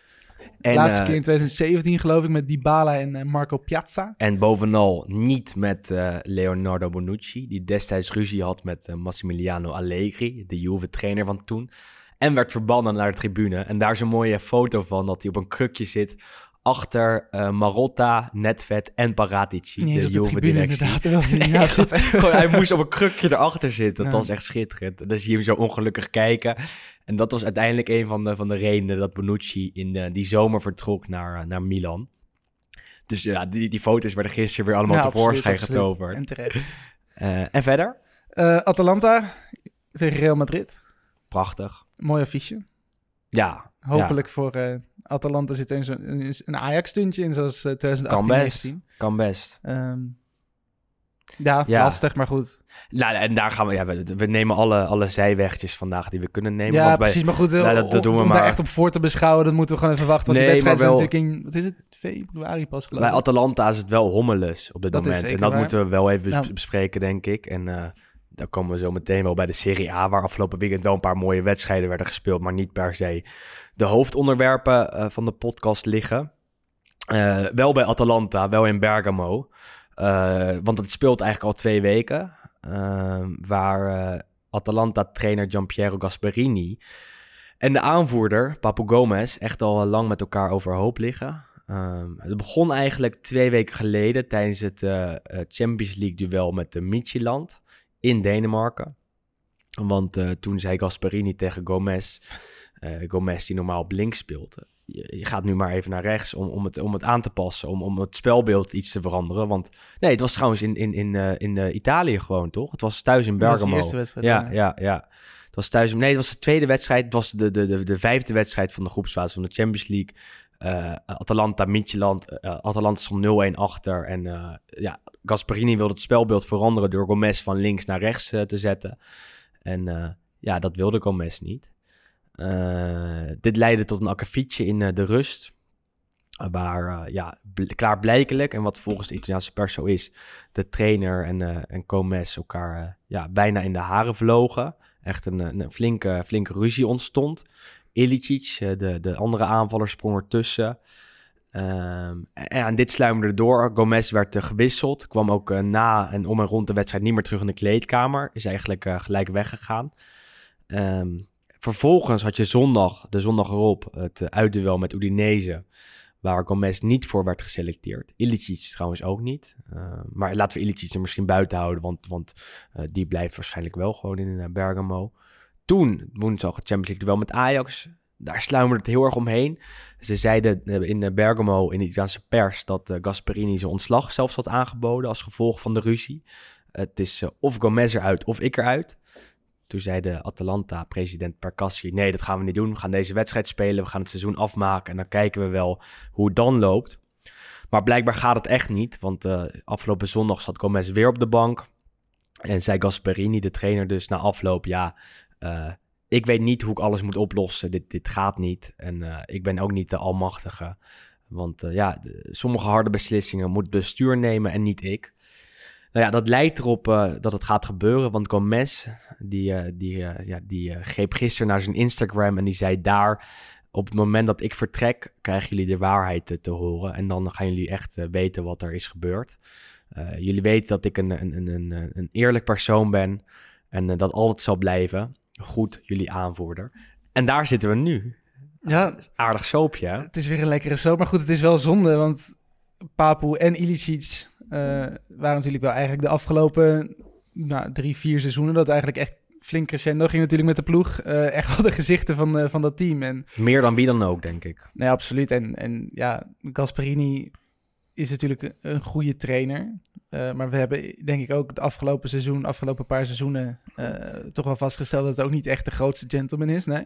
En, Laatste eh, keer in 2017 geloof ik met Dybala en eh, Marco Piazza. En bovenal niet met eh, Leonardo Bonucci, die destijds ruzie had met Massimiliano Allegri, de Juve-trainer van toen. En werd verbannen naar de tribune. En daar is een mooie foto van dat hij op een krukje zit achter eh, Marotta, Netvet en Paratici, eens de tribune Juve-directie. inderdaad. Ernaast zit. Gewoon, hij moest op een krukje erachter zitten. Dat Ja. was echt schitterend. Dan zie je hem zo ongelukkig kijken. En dat was uiteindelijk een van de, van de redenen dat Bonucci in eh, die zomer vertrok naar, eh, naar Milan. Dus ja, die, die foto's werden gisteren weer allemaal Ja, tevoorschijn getoverd. En terecht. En verder? Atalanta tegen Real Madrid. Prachtig. Mooi affiche. Ja, Hopelijk voor Atalanta zit zo'n- een, een Ajax-stuntje in, zoals eh, ja, 2018 kan best. 19. Kan best. Ehm, ja, Ja. lastig, maar goed. Nou, en daar gaan we, ja, we, we nemen alle, alle zijwegjes vandaag die we kunnen nemen. ja, bij- precies. Maar goed, eh, Nou, dat- doen we om maar. daar echt op voor te beschouwen, dat moeten we gewoon even wachten. Want Nee, die wedstrijd is wel- natuurlijk in, wat is het, februari pas geloof Bij. Atalanta is het wel hommeles op dit Dat is moment. En dat waar. moeten we wel even Ja. bes- bespreken, denk ik. En eh daar komen we zo meteen wel bij de Serie A, waar afgelopen weekend wel een paar mooie wedstrijden werden gespeeld, maar niet per se de hoofdonderwerpen eh, van de podcast liggen. Eh, wel bij Atalanta, wel in Bergamo. Eh, want het speelt eigenlijk al twee weken. eh, waar Atalanta-trainer Giampiero Gasperini en de aanvoerder Papu Gomez echt al lang met elkaar overhoop liggen. Ehm, het begon eigenlijk twee weken geleden tijdens het Champions League duel met de Midtjylland in Denemarken. Want eh, toen zei Gasperini tegen Gomez, eh, Gomez die normaal op links speelt, eh, je, je gaat nu maar even naar rechts om, om, het, om het aan te passen, om, om het spelbeeld iets te veranderen. Want nee, het was trouwens in, in, in, eh, in Italië gewoon, toch? Het was thuis in Dat was de Bergamo. eerste wedstrijd, Ja, ja. ja, ja. Het was thuis. Nee, het was de tweede wedstrijd. Het was de, de, de, de vijfde wedstrijd van de groepsfase van de Champions League. Eh, Atalanta, Midtjylland. eh, Atalanta stond 0-1 achter. En eh, ja, Gasperini wilde het spelbeeld veranderen door Gomez van links naar rechts te zetten. En ja, dat wilde Gomez niet. Dit leidde tot een akkefietje in de rust. Waar, ja, bl- klaarblijkelijk, en wat volgens de Italiaanse pers zo is, de trainer en, en Gomez elkaar ja, bijna in de haren vlogen. Echt een, een flinke, flinke ruzie ontstond. Ilicic, eh, de, de andere aanvaller, sprong ertussen. Ehm, en, dit sluimerde door. Gomez werd eh, gewisseld. Kwam ook eh, na en om en rond de wedstrijd niet meer terug in de kleedkamer. Is eigenlijk gelijk weggegaan. Ehm, vervolgens had je zondag, de zondag erop, het uitduel met Udinese. Waar Gomez niet voor werd geselecteerd. Ilicic trouwens ook niet. Uh, maar laten we Ilicic er misschien buiten houden. Want, want die blijft waarschijnlijk wel gewoon in Bergamo. Toen, woensdag, het Champions League wel met Ajax. Daar sluimerde het heel erg omheen. Ze zeiden in Bergamo, in de Italiaanse pers, dat uh, Gasperini zijn ontslag zelfs had aangeboden als gevolg van de ruzie. Het is of Gomez eruit of ik eruit. Toen zei de Atalanta-president Percassi... nee, dat gaan we niet doen. We gaan deze wedstrijd spelen. We gaan het seizoen afmaken. En dan kijken we wel hoe het dan loopt. Maar blijkbaar gaat het echt niet. Want afgelopen zondag zat Gomez weer op de bank. En zei Gasperini, de trainer, dus na afloop... ja, uh, ik weet niet hoe ik alles moet oplossen. Dit, dit gaat niet. En uh, ik ben ook niet de almachtige. Want uh, ja, de, sommige harde beslissingen moet het bestuur nemen en niet ik. Nou ja, dat lijkt erop dat het gaat gebeuren. Want Gomez, die, die, ja, die greep gisteren naar zijn Instagram en die zei daar... op het moment dat ik vertrek, krijgen jullie de waarheid te, te horen. En dan gaan jullie echt weten wat er is gebeurd. jullie weten dat ik een, een, een, een eerlijk persoon ben en dat altijd zal blijven. Goed, jullie aanvoerder. En daar zitten we nu. Ja, aardig soapje. Hè? Het is weer een lekkere soap, maar goed, het is wel zonde, want Papu en Ilicic uh, waren natuurlijk wel eigenlijk de afgelopen nou, drie, vier seizoenen dat eigenlijk echt flink crescendo ging natuurlijk met de ploeg. Uh, echt wel de gezichten van, uh, van dat team. En, Meer dan wie dan ook, denk ik. Nee, absoluut. En, en ja, Gasperini is natuurlijk een goede trainer. Uh, maar we hebben denk ik ook het afgelopen seizoen, de afgelopen paar seizoenen, uh, toch wel vastgesteld dat het ook niet echt de grootste gentleman is. Nee.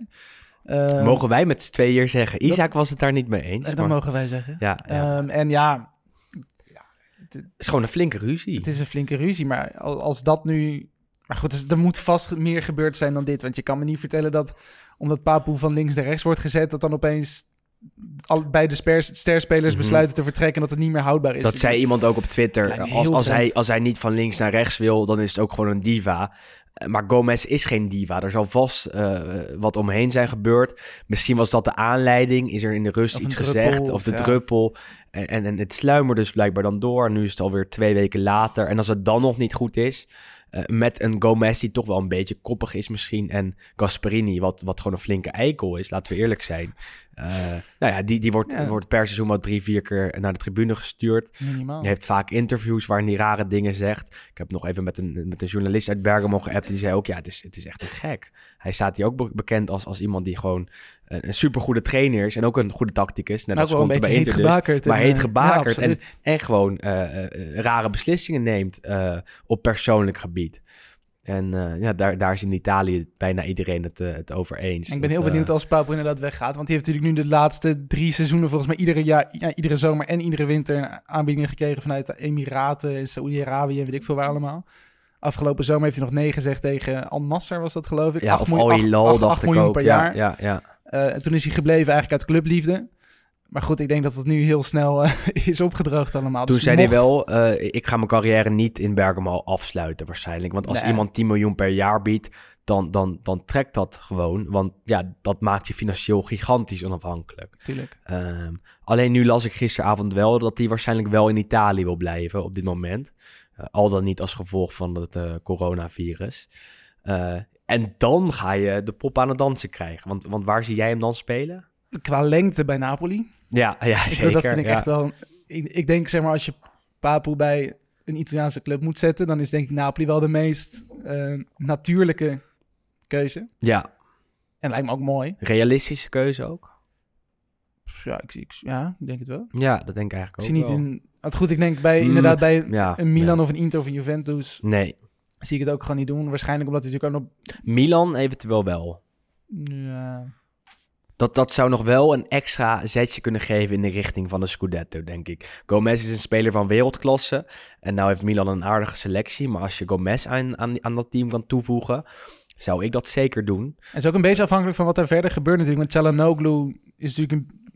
Uh, mogen wij met z'n tweeën zeggen? Isaac dat, was het daar niet mee eens. Dat maar... mogen wij zeggen. Ja, ja. Um, en ja, ja het is gewoon een flinke ruzie. Het is een flinke ruzie, maar als, dat nu. Maar goed, dus er moet vast meer gebeurd zijn dan dit. Want je kan me niet vertellen dat omdat Papu van links naar rechts wordt gezet, dat dan opeens al, beide sterspelers mm -hmm. besluiten te vertrekken dat het niet meer houdbaar is. Dat zei iemand ook op Twitter. Als, als, hij, als hij niet van links naar rechts wil, dan is het ook gewoon een diva. Maar Gomez is geen diva. Er zal vast uh, wat omheen zijn gebeurd. Misschien was dat de aanleiding. Is er in de rust of iets druppel, gezegd? Of de ja. druppel. En, en, en, het sluimert dus blijkbaar dan door. Nu is het alweer twee weken later. En als het dan nog niet goed is... Uh, met een Gomez die toch wel een beetje koppig is misschien. En Gasperini, wat, wat gewoon een flinke eikel is. Laten we eerlijk zijn. Uh, nou ja, die, die wordt, ja. wordt per seizoen wel drie, vier keer naar de tribune gestuurd. Minimaal. Die heeft vaak interviews waarin hij rare dingen zegt. Ik heb nog even met een, met een journalist uit Bergamo geappt. Die zei ook, ja, het is, het is echt een gek. Hij staat hier ook bekend als, als iemand die gewoon een, een supergoede trainer is. En ook een goede tacticus. Net nou, als een bij heet Inter gebakerd. Dus, maar heet gebakerd. Ja, en, en gewoon uh, uh, rare beslissingen neemt uh, op persoonlijk gebied. En uh, ja, daar, daar is in Italië bijna iedereen het, uh, het over eens. En ik ben dat, heel benieuwd uh, als Papu inderdaad weggaat. Want die heeft natuurlijk nu de laatste drie seizoenen... volgens mij iedere, jaar, ja, iedere zomer en iedere winter... aanbiedingen gekregen vanuit de Emiraten... en Saoedi-Arabië en weet ik veel waar allemaal. Afgelopen zomer heeft hij nog nee gezegd tegen Al Nasser, was dat geloof ik? Ja, 8 of Al Hilal, dacht ik ook. per ja, jaar. Ja, ja. Uh, en toen is hij gebleven eigenlijk uit clubliefde. Maar goed, ik denk dat het nu heel snel uh, is opgedroogd allemaal. Toen dus zei mocht... hij wel, uh, ik ga mijn carrière niet in Bergamo afsluiten waarschijnlijk. Want als Nee. iemand 10 miljoen per jaar biedt, dan, dan, dan trekt dat gewoon. Want ja, dat maakt je financieel gigantisch onafhankelijk. Tuurlijk. Ehm, alleen nu las ik gisteravond wel dat hij waarschijnlijk wel in Italië wil blijven op dit moment. Eh, al dan niet als gevolg van het eh, coronavirus. Eh, en dan ga je de pop aan het dansen krijgen. Want, want waar zie jij hem dan spelen? Qua lengte bij Napoli. Ja, ja Ik, zeker. dat vind ik ja. echt wel... Ik, ik denk, zeg maar, als je Papu bij een Italiaanse club moet zetten... dan is denk ik Napoli wel de meest eh, natuurlijke keuze. Ja, En lijkt me ook mooi. realistische keuze ook. Ja, ik, zie- ik, ja, ik denk het wel. Ja, dat denk ik Ik eigenlijk zie ook niet wel. in... Het goed, ik denk bij, Mm, inderdaad bij ja, een Milan ja. of een Inter of een Juventus... Nee, zie ik het ook gewoon niet doen. Waarschijnlijk omdat hij natuurlijk ook nog... Milan eventueel wel. Ja, Dat, dat zou nog wel een extra zetje kunnen geven in de richting van de Scudetto, denk ik. Gomez is een speler van wereldklasse. En nou heeft Milan een aardige selectie. Maar als je Gomez aan, aan, aan dat team kan toevoegen, zou ik dat zeker doen. Het is ook een beetje afhankelijk van wat er verder gebeurt natuurlijk. Want Çalhanoğlu is natuurlijk een,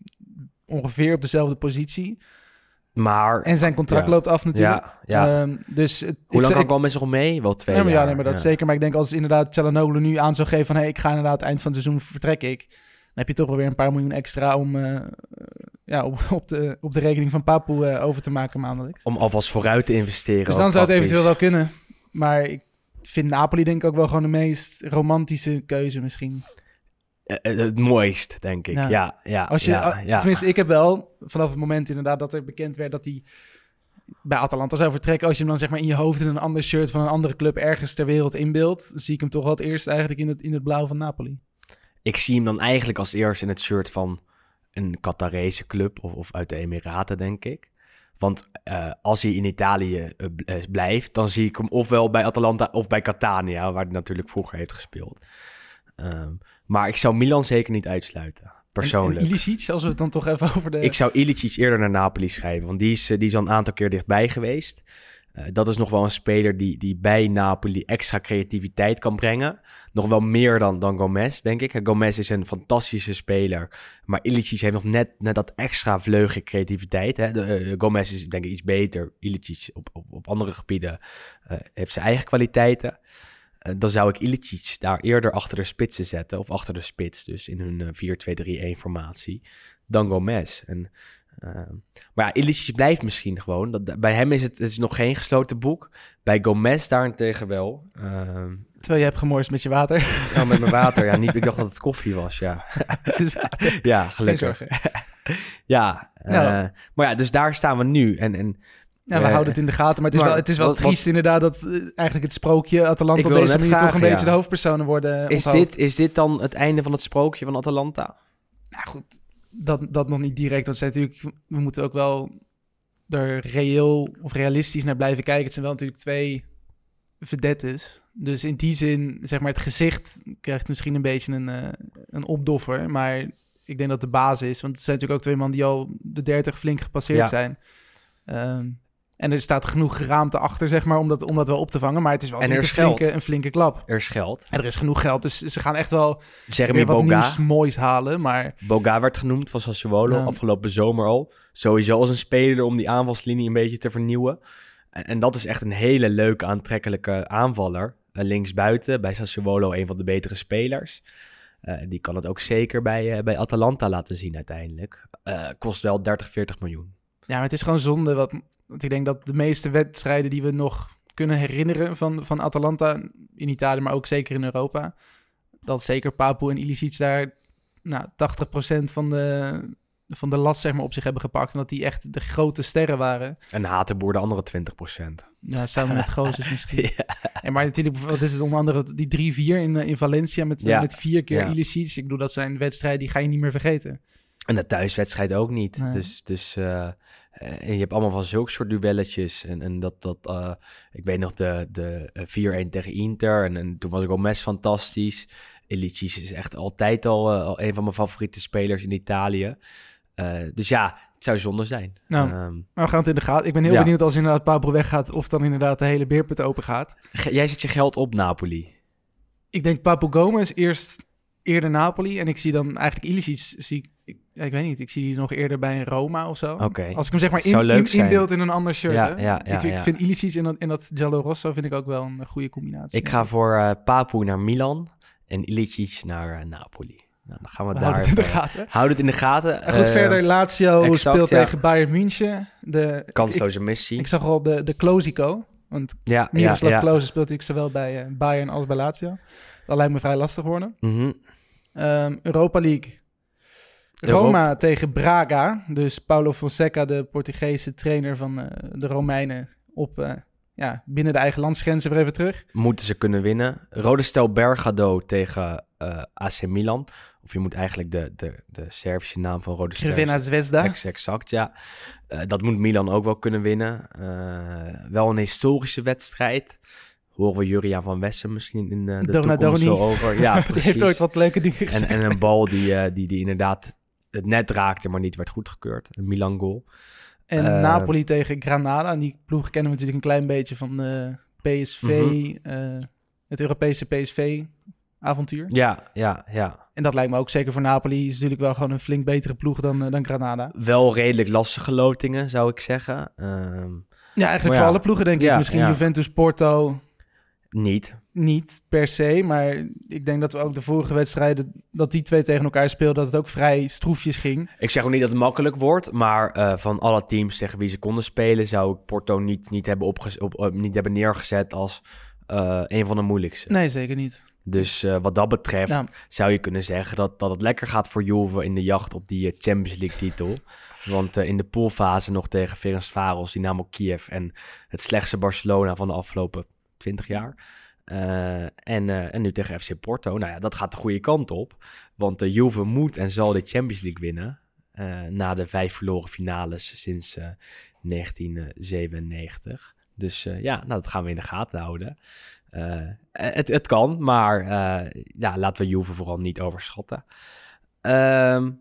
ongeveer op dezelfde positie. Maar En zijn contract Ja. loopt af natuurlijk. ja, ja. Ehm, dus het, hoe lang kan ik, Gomez nog mee? Wel twee maar, jaar. ja, nee, maar dat zeker. Maar ik denk als inderdaad Çalhanoğlu nu aan zou geven van... Hey, ik ga inderdaad eind van het seizoen vertrek ik. Dan heb je toch wel weer een paar miljoen extra om eh, ja, op, op, de, op de rekening van Papu eh, over te maken maandelijks. Om alvast vooruit te investeren. Dus dan zou het eventueel wel kunnen. Maar ik vind Napoli denk ik ook wel gewoon de meest romantische keuze misschien. Eh, het mooist, denk ik. Ja. Ja, ja, Als je, ja, ja. Tenminste, ik heb wel vanaf het moment inderdaad dat er bekend werd dat hij bij Atalanta zou vertrekken. Als je hem dan zeg maar in je hoofd in een ander shirt van een andere club ergens ter wereld inbeeldt, zie ik hem toch wel het eerst eigenlijk in het, in het blauw van Napoli. Ik zie hem dan eigenlijk als eerst in het shirt van een Qatarese club of, of uit de Emiraten, denk ik. Want eh, als hij in Italië eh, eh, blijft, dan zie ik hem ofwel bij Atalanta of bij Catania, waar hij natuurlijk vroeger heeft gespeeld. Ehm, maar ik zou Milan zeker niet uitsluiten, persoonlijk. En, en Ilicic, als we het dan toch even over de... Ik zou Ilicic eerder naar Napoli schrijven, want die is, die is al een aantal keer dichtbij geweest. Eh, dat is nog wel een speler die, die bij Napoli extra creativiteit kan brengen. Nog wel meer dan, dan Gomez, denk ik. Gomez is een fantastische speler, maar Ilicic heeft nog net, net dat extra vleugje creativiteit. Hè? De, eh, Gomez is denk ik iets beter. Ilicic op, op, op andere gebieden eh, heeft zijn eigen kwaliteiten. Dan zou ik Ilicic daar eerder achter de spitsen zetten, of achter de spits, dus in hun eh, 4-2-3-1 formatie, dan Gomez. En, maar ja, Ilicic blijft misschien gewoon. Dat, bij hem is het, het is nog geen gesloten boek. Bij Gomez daarentegen wel. Ehm, Terwijl je hebt gemorst met je water. nou, met mijn water. Ja, niet, ik dacht dat het koffie was, ja. Ja, gelukkig. Ja, eh, Nou. maar ja, dus daar staan we nu. En, en Ja, we Eh, houden het in de gaten. Maar het is maar wel, het is wel wat- triest inderdaad dat eh, eigenlijk het sprookje Atalanta op deze manier toch een beetje ja. de hoofdpersonen worden is, onthoofd. dit, is dit dan het einde van het sprookje van Atalanta? Nou goed, dat, dat nog niet direct. Dat zijn natuurlijk, we moeten ook wel er reëel of realistisch naar blijven kijken. Het zijn wel natuurlijk twee vedettes. Dus in die zin, zeg maar, het gezicht krijgt misschien een beetje een, eh, een opdoffer. Maar ik denk dat de basis, want het zijn natuurlijk ook twee man die al de 30 flink gepasseerd Ja. zijn. Ehm, en er staat genoeg geraamte achter, zeg maar, om dat, om dat wel op te vangen. Maar het is wel En er natuurlijk is een flinke, een flinke klap. Er is geld. En er is genoeg geld, dus ze gaan echt wel Jeremy wat Boga. nieuws moois halen. Maar Boga werd genoemd van Sassuolo Ja. afgelopen zomer al. Sowieso als een speler om die aanvalslinie een beetje te vernieuwen. En, en dat is echt een hele leuke, aantrekkelijke aanvaller. Uh, linksbuiten, bij Sassuolo een van de betere spelers. Eh, die kan het ook zeker bij, eh, bij Atalanta laten zien uiteindelijk. Eh, kost wel 30, 40 miljoen. Ja, maar het is gewoon zonde. Wat, want ik denk dat de meeste wedstrijden die we nog kunnen herinneren van, van Atalanta in Italië, maar ook zeker in Europa, dat zeker Papu en Ilicic daar nou, 80% van de, van de last zeg maar, op zich hebben gepakt. En dat die echt de grote sterren waren. En Hatenboer de andere 20 procent. Ja, samen met Gozes misschien. ja. En maar natuurlijk, wat is het onder andere die 3-4 in, eh, in Valencia met, Ja. met vier keer Ja. Ilicic. Ik bedoel, dat zijn wedstrijden die ga je niet meer vergeten. En de thuiswedstrijd ook niet. Nee. Dus, dus eh, en je hebt allemaal van zulke soort duelletjes. En, en dat, dat eh, ik weet nog de, de eh, 4-1 tegen Inter. En, en toen was ik al mes fantastisch. Ilicic is echt altijd al, eh, al een van mijn favoriete spelers in Italië. Eh, dus ja, het zou zonde zijn. Nou. Ehm, Maar we gaan het in de gaten. Ik ben heel Ja. benieuwd als inderdaad Papu weggaat of dan inderdaad de hele beerput open gaat. jij zet je geld op Napoli. Ik denk Papu Gomez eerst eerder Napoli. En ik zie dan eigenlijk Ilicic zie ik ja, ik weet niet, ik zie die nog eerder bij een Roma of zo. Als ik hem zeg maar in, in, inbeeld in een ander shirt. Ja, hè? ja, ik, ik vind Ilicic in dat, in dat Giallo Rosso vind ik ook wel een goede combinatie. Ik ga voor eh Papu naar Milan en Ilicic naar eh, Napoli. Nou, dan gaan we We daar... houden het in de gaten. Houd het in de gaten. En goed, Eh, verder, Lazio exact, speelt tegen Bayern München. De, ik, Kansloze missie. ik zag al de, de Klosico. Want ja, Miroslav ja. Klose speelt natuurlijk zowel bij Bayern als bij Lazio. Dat lijkt me vrij lastig worden. Mhm. Ehm, Europa League. Roma tegen Braga. Dus Paulo Fonseca, de Portugese trainer van eh, de Romeinen, op, eh, ja, binnen de eigen landsgrenzen weer even terug. Moeten ze kunnen winnen. Rode Stel Bergado tegen eh, AC Milan. Of je moet eigenlijk de, de, de Servische naam van Rode Stel... Crvena Zvezda. Ex- Exact, ja. Dat moet Milan ook wel kunnen winnen. Wel een historische wedstrijd. Horen we Juriaan van Wessen misschien in de Donadoni. toekomst over. Ja, Die precies. heeft ooit wat leuke dingen en, gezegd. en een bal die, die, die inderdaad het net raakte, maar niet werd goedgekeurd. Een Milan goal. En Eh, Napoli tegen Granada. En die ploeg kennen we natuurlijk een klein beetje van de PSV, Mhm. eh, het Europese PSV-avontuur. Ja, ja, ja. En dat lijkt me ook zeker voor Napoli. Is natuurlijk wel gewoon een flink betere ploeg dan, eh, dan Granada. Wel redelijk lastige lotingen, zou ik zeggen. Ehm, Ja, eigenlijk voor ja. alle ploegen denk ik. Misschien ja. Juventus, Porto niet. Niet per se. Maar ik denk dat we ook de vorige wedstrijden, dat die twee tegen elkaar speelden, dat het ook vrij stroefjes ging. Ik zeg ook niet dat het makkelijk wordt, maar eh, van alle teams tegen wie ze konden spelen, zou ik Porto niet, niet, hebben, op, op- niet hebben neergezet als eh, een van de moeilijkste. Nee, zeker niet. Dus eh, wat dat betreft zou je kunnen zeggen dat, dat het lekker gaat voor Juve in de jacht op die eh, Champions League titel. Want eh, in de poolfase nog tegen Ferencvaros, Dynamo Kiev en het slechtste Barcelona van de afgelopen 20 jaar. Eh, en, eh, en nu tegen FC Porto. Nou ja, dat gaat de goede kant op. Want de Juve moet en zal de Champions League winnen. eh, na de vijf verloren finales sinds eh, 1997. Dus ja, nou, dat gaan we in de gaten houden. Het, het kan, maar ja, laten we Juve vooral niet overschatten. Ehm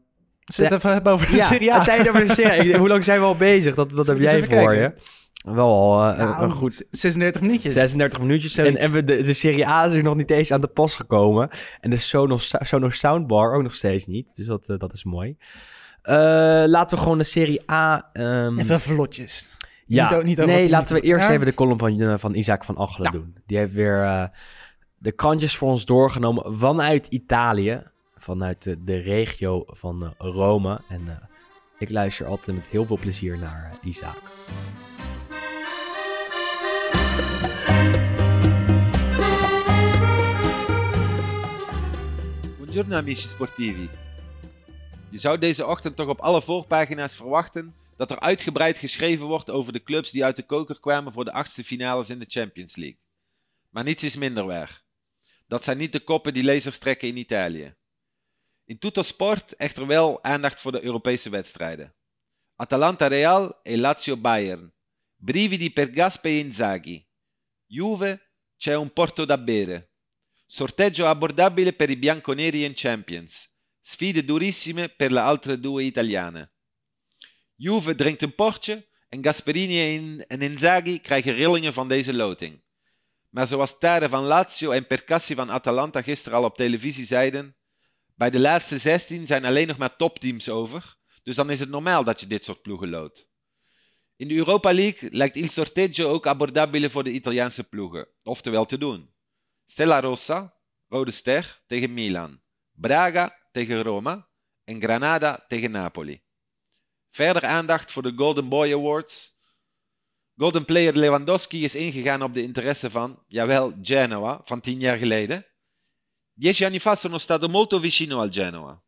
Zullen we het even hebben over de ja, Serie A? tijd over de Serie Hoe lang zijn we al bezig? Dat, dat heb jij voor kijken? je. Wel eh, een- Nou, een goed 36 minuutjes. 36 minuutjes. En, en we, de, de Serie A is er nog niet eens aan de pas gekomen. En de Sonos, Sonos Soundbar ook nog steeds niet. Dus dat, eh, dat is mooi. Eh, laten we gewoon de Serie A... ehm, Even vlotjes. ja, niet niet over nee, laten we eerst Ja? even de column van, van Isaac van Achelen Ja. doen. Die heeft weer de krantjes voor ons doorgenomen vanuit Italië. Vanuit de, de regio van Rome. En ik luister altijd met heel veel plezier naar Isaac. Sportivi. Je zou deze ochtend toch op alle voorpagina's verwachten dat er uitgebreid geschreven wordt over de clubs die uit de koker kwamen voor de achtste finales in de Champions League. Maar niets is minder waar. Dat zijn niet de koppen die lezers trekken in Italië. In Tutto Sport echter wel aandacht voor de Europese wedstrijden. Atalanta Real e Lazio Bayern. Brividi per Gaspe e Inzaghi. Juve c'è un porto da bere. Sorteggio abbordabile per i bianconeri in Champions. Sfide durissime per le altre due italiane. Juve drinkt een portje en Gasperini en- Inzaghi krijgen rillingen van deze loting. Maar zoals Tare van Lazio en Percassi van Atalanta gisteren al op televisie zeiden, bij de laatste 16 zijn alleen nog maar topteams over, dus dan is het normaal dat je dit soort ploegen loodt. In de Europa League lijkt Il Sorteggio ook abbordabile voor de Italiaanse ploegen, oftewel te doen. Stella Rossa, Rode Ster tegen Milan. Braga tegen Roma. En Granada tegen Napoli. Verder aandacht voor de Golden Boy Awards. Golden Player Lewandowski is ingegaan op de interesse van, jawel, Genoa, van tien jaar geleden. Dieci anni fa sono stato molto vicino al Genoa.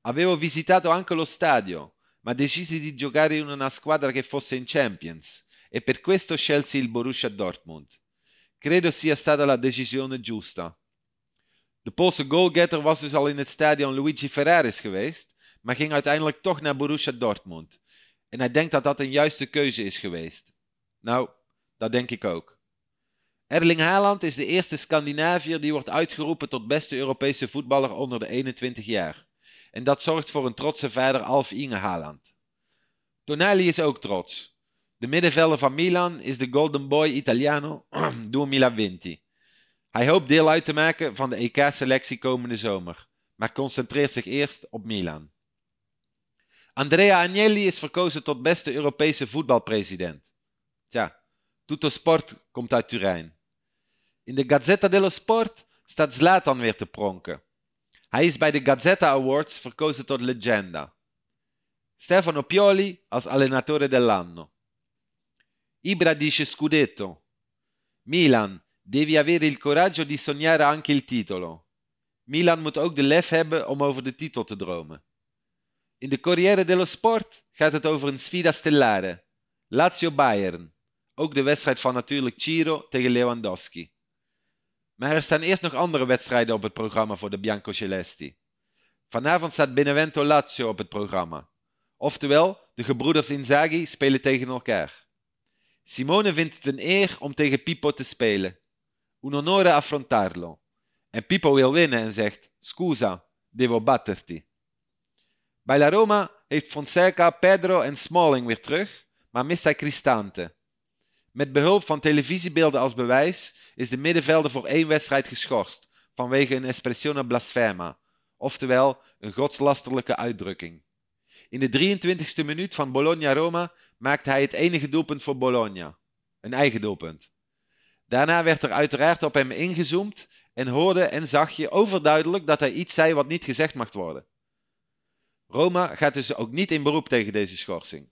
Avevo visitato anche lo stadio, ma decisi di giocare in una squadra che fosse in Champions e per questo scelsi il Borussia Dortmund. Credo sia stata la decisione giusta. De Poolse goalgetter was dus al in het stadion Luigi Ferraris geweest, maar ging uiteindelijk toch naar Borussia Dortmund. En hij denkt dat dat een juiste keuze is geweest. Nou, dat denk ik ook. Erling Haaland is de eerste Scandinaviër die wordt uitgeroepen tot beste Europese voetballer onder de 21 jaar. En dat zorgt voor een trotse vader Alf Inge Haaland. Tonali is ook trots. De middenvelder van Milan is de Golden Boy Italiano 2020. Hij hoopt deel uit te maken van de EK-selectie komende zomer, maar concentreert zich eerst op Milan. Andrea Agnelli is verkozen tot beste Europese voetbalpresident. Tja, Tutto Sport komt uit Turijn. In de Gazzetta dello Sport staat Zlatan weer te pronken. Hij is bij de Gazzetta Awards verkozen tot legenda. Stefano Pioli als allenatore dell'anno. Ibra dice scudetto. Milan, devi avere il coraggio di sognare anche il titolo. Milan moet ook de lef hebben om over de titel te dromen. In de Corriere dello Sport gaat het over een sfida stellare. Lazio-Bayern. Ook de wedstrijd van natuurlijk Ciro tegen Lewandowski. Maar er staan eerst nog andere wedstrijden op het programma voor de Biancocelesti. Vanavond staat Benevento Lazio op het programma. Oftewel, de gebroeders Inzaghi spelen tegen elkaar. Simone vindt het een eer om tegen Pippo te spelen. Un onore affrontarlo. En Pippo wil winnen en zegt: Scusa, devo batterti. Bij La Roma heeft Fonseca, Pedro en Smalling weer terug, maar mist hij Cristante. Met behulp van televisiebeelden als bewijs is de middenvelder voor één wedstrijd geschorst vanwege een espressione blasfema, oftewel een godslasterlijke uitdrukking. In de 23e minuut van Bologna-Roma maakte hij het enige doelpunt voor Bologna, een eigen doelpunt. Daarna werd er uiteraard op hem ingezoomd en hoorde en zag je overduidelijk dat hij iets zei wat niet gezegd mag worden. Roma gaat dus ook niet in beroep tegen deze schorsing.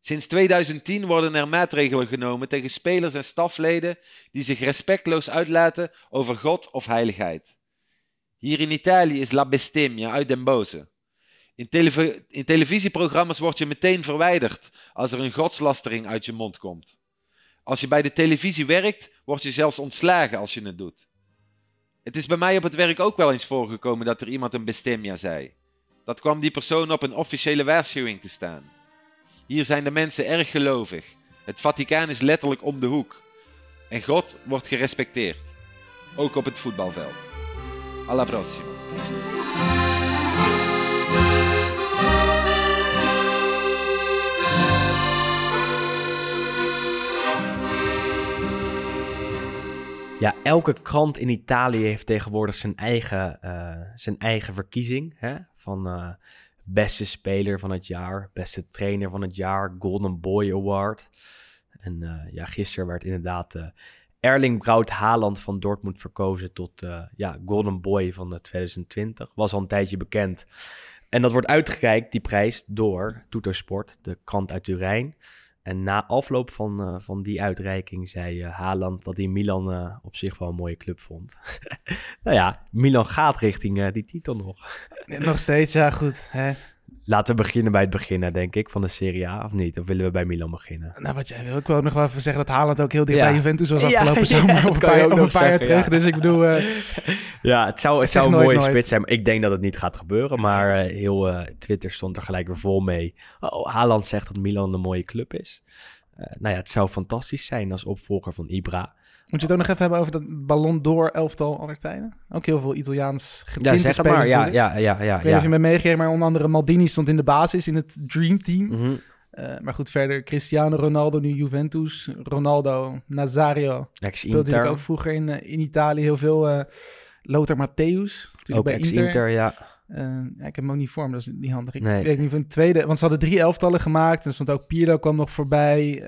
Sinds 2010 worden er maatregelen genomen tegen spelers en stafleden die zich respectloos uitlaten over God of heiligheid. Hier in Italië is La Bestemmia uit den Boze. In, in televisieprogramma's word je meteen verwijderd als er een godslastering uit je mond komt. Als je bij de televisie werkt, word je zelfs ontslagen als je het doet. Het is bij mij op het werk ook wel eens voorgekomen dat er iemand een bestemmia zei. Dat kwam die persoon op een officiële waarschuwing te staan. Hier zijn de mensen erg gelovig. Het Vaticaan is letterlijk om de hoek. En God wordt gerespecteerd. Ook op het voetbalveld. Alla prossima. Ja, elke krant in Italië heeft tegenwoordig zijn eigen, eh, zijn eigen verkiezing. Hè? Van eh, beste speler van het jaar, beste trainer van het jaar, Golden Boy Award. En eh, ja, gisteren werd inderdaad Erling Braut Haaland van Dortmund verkozen tot ja, Golden Boy van 2020. Was al een tijdje bekend. En dat wordt uitgereikt, die prijs, door Toetersport, de krant uit Turijn. En na afloop van, uh, van die uitreiking zei uh, Haaland dat hij Milan uh, op zich wel een mooie club vond. nou ja, Milan gaat richting die titel nog. nog steeds, ja goed. Hè? Laten we beginnen bij het beginnen, denk ik, van de Serie A, of niet? Of willen we bij Milan beginnen? Nou, wat jij wil. Ik wil ook nog wel even zeggen dat Haaland ook heel dicht ja. bij Juventus was afgelopen ja, zomer. Ja, of een paar, of een paar jaar terug. Dus ik bedoel... ja, het zou, het zou een mooie nooit. spits zijn. Ik denk dat het niet gaat gebeuren. Maar heel Twitter stond er gelijk weer vol mee. Oh, Haaland zegt dat Milan een mooie club is. Nou ja, het zou fantastisch zijn als opvolger van Ibra. Moet je het ook nog even hebben over dat Ballon d'Or elftal aller tijden? Ook heel veel Italiaans getinte ja, zeg spelers maar. Ja, ja, ja, ja, Ik weet niet of je me meegegeven, maar onder andere Maldini stond in de basis in het Dream Team. Mm -hmm. uh, maar goed, verder Cristiano Ronaldo, nu Juventus. Ronaldo, Nazario. Speelde natuurlijk ook vroeger in, uh, in Italië heel veel. Uh, Lothar Matthäus, natuurlijk ook bij Inter. Inter ja. Ja, ik heb hem ook niet voor me, dat is niet handig. Ik nee. weet niet van tweede, want ze hadden drie elftallen gemaakt. En stond ook Pirlo kwam nog voorbij.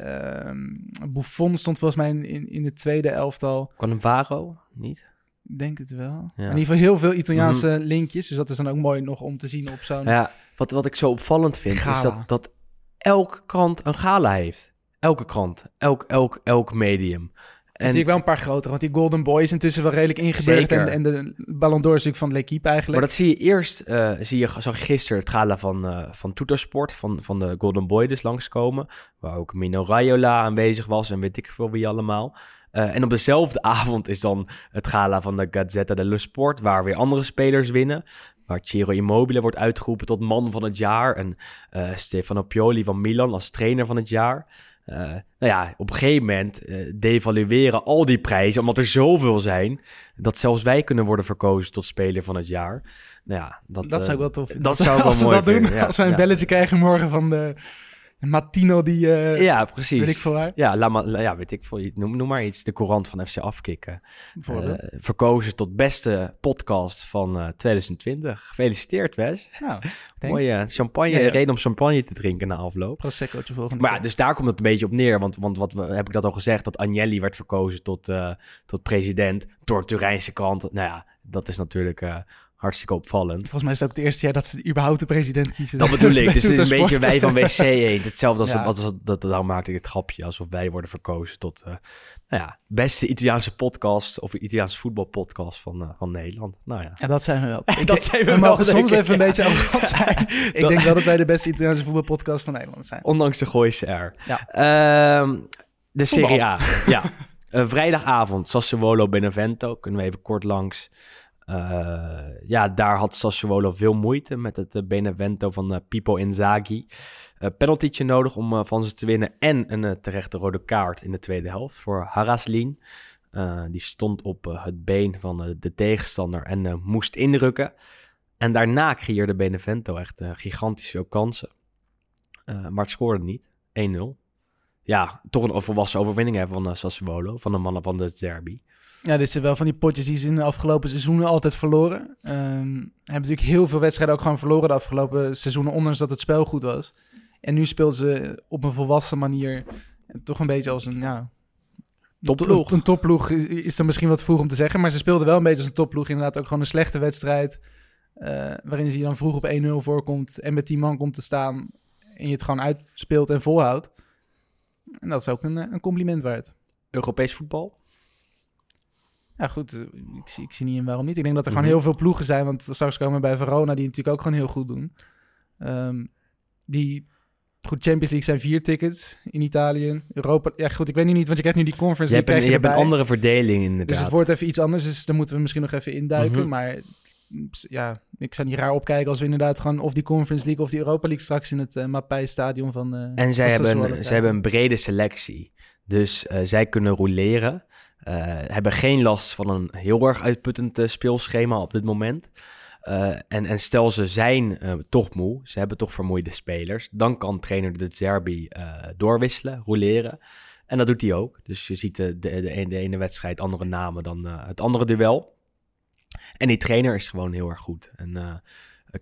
Uh, Buffon stond volgens mij in, in, in het tweede elftal. Varo niet? Ik denk het wel. Ja. In ieder geval heel veel Italiaanse mm -hmm. linkjes. Dus dat is dan ook mooi nog om te zien op zo'n... Ja, wat, wat ik zo opvallend vind, gala. is dat, dat elke krant een gala heeft. Elke krant, elk, elk, elk medium. En natuurlijk wel een paar grotere, want die Golden Boy is intussen wel redelijk ingebeurd. En, en de Ballon d'Or is natuurlijk van L'Equipe eigenlijk. Maar dat zie je eerst, uh, zie je, zag je gisteren het gala van, uh, van Toetersport, van, van de Golden Boy dus langskomen. Waar ook Mino Raiola aanwezig was en weet ik veel wie allemaal. Uh, en op dezelfde avond is dan het gala van de Gazzetta dello Sport, waar weer andere spelers winnen. Waar Ciro Immobile wordt uitgeroepen tot man van het jaar. En Stefano Pioli van Milan als trainer van het jaar. Uh, nou ja, op een gegeven moment uh, devalueren al die prijzen, omdat er zoveel zijn, dat zelfs wij kunnen worden verkozen tot speler van het jaar. Nou ja, dat, dat zou ik wel tof vinden. Dat zou ik wel als mooi dat vinden. doen, Ja, als wij een ja. belletje krijgen morgen van de, Martino die... eh, ja, precies. Weet ik veel waar. Ja, la, la- ja, weet ik veel. Noem, noem maar iets. De courant van FC Afkikken. Eh, verkozen tot beste podcast van eh, 2020. Gefeliciteerd, Wes. nou. Mooie champagne. Ja, ja. Reden om champagne te drinken na afloop. Prosecco'tje volgende Maar keer. dus daar komt het een beetje op neer. Want, want wat we, heb ik dat al gezegd? Dat Agnelli werd verkozen tot, eh, tot president door Turijnse krant. Nou ja, dat is natuurlijk eh, hartstikke opvallend. Volgens mij is het ook het eerste jaar dat ze überhaupt de president kiezen. Dat bedoel ik. Dus het is een beetje wij van WC 1. Hetzelfde als, Ja. dat, als dat, daarom maakte ik het grapje. Alsof wij worden verkozen tot eh, nou ja, beste Italiaanse podcast. Of Italiaanse voetbalpodcast van, eh, van Nederland. Nou ja. Ja, dat zijn we wel. Ik Dat zijn we we wel, mogen soms ik, even een beetje arrogant zijn. Ik Dat- denk wel dat wij de beste Italiaanse voetbalpodcast van Nederland zijn. Ondanks de Gooise R. Ja. Ehm, de. Serie A. ja. Eh, vrijdagavond, Sassuolo Benevento. Kunnen we even kort langs. Eh, ja, daar had Sassuolo veel moeite met het eh, Benevento van eh, Pipo Inzaghi. Penaltytje nodig om van ze te winnen. En een terechte rode kaart in de tweede helft voor Haraslin. Die stond op het been van de tegenstander en moest indrukken. En daarna creëerde Benevento echt gigantisch veel kansen. Maar het scoorde niet. 1-0. Ja, toch een volwassen overwinning van eh, Sassuolo. Van de mannen van de derby. Ja, dit zijn wel van die potjes die ze in de afgelopen seizoenen altijd verloren. Ehm hebben natuurlijk heel veel wedstrijden ook gewoon verloren de afgelopen seizoenen, ondanks dat het spel goed was. En nu speelt ze op een volwassen manier eh, toch een beetje als een, ja... Topploeg. Een topploeg is, is dan misschien wat vroeg om te zeggen, maar ze speelden wel een beetje als een topploeg. Inderdaad ook gewoon een slechte wedstrijd, eh, waarin ze je dan vroeg op 1-0 voorkomt en met 10 man komt te staan en je het gewoon uitspeelt en volhoudt. En dat is ook een, eh, een compliment waard. Europees voetbal. Ja, goed. eh, Ik zie, ik zie niet in waarom niet. Ik denk dat er Mhm. gewoon heel veel ploegen zijn. Want straks komen we bij Verona, die natuurlijk ook gewoon heel goed doen. Ehm, die, goed, Champions League zijn vier tickets in Italië. Europa, ja goed, ik weet nu niet, want je krijgt nu die Conference Je hebt, League een, je hebt een andere verdeling inderdaad. Dus het wordt even iets anders, dus daar moeten we misschien nog even induiken. Mhm. Maar ja, ik zou niet raar opkijken als we inderdaad gewoon of die Conference League of die Europa League straks in het uh, Mapei-stadion van uh, En zij van hebben, zij hebben een brede selectie. Dus uh, zij kunnen roleren. Uh, hebben geen last van een heel erg uitputtend uh, speelschema op dit moment. Uh, en, en stel ze zijn toch moe, ze hebben toch vermoeide spelers, dan kan trainer de Zerbi doorwisselen, roleren. En dat doet hij ook. Dus je ziet de, de, de, ene, de ene wedstrijd andere namen dan het andere duel. En die trainer is gewoon heel erg goed. En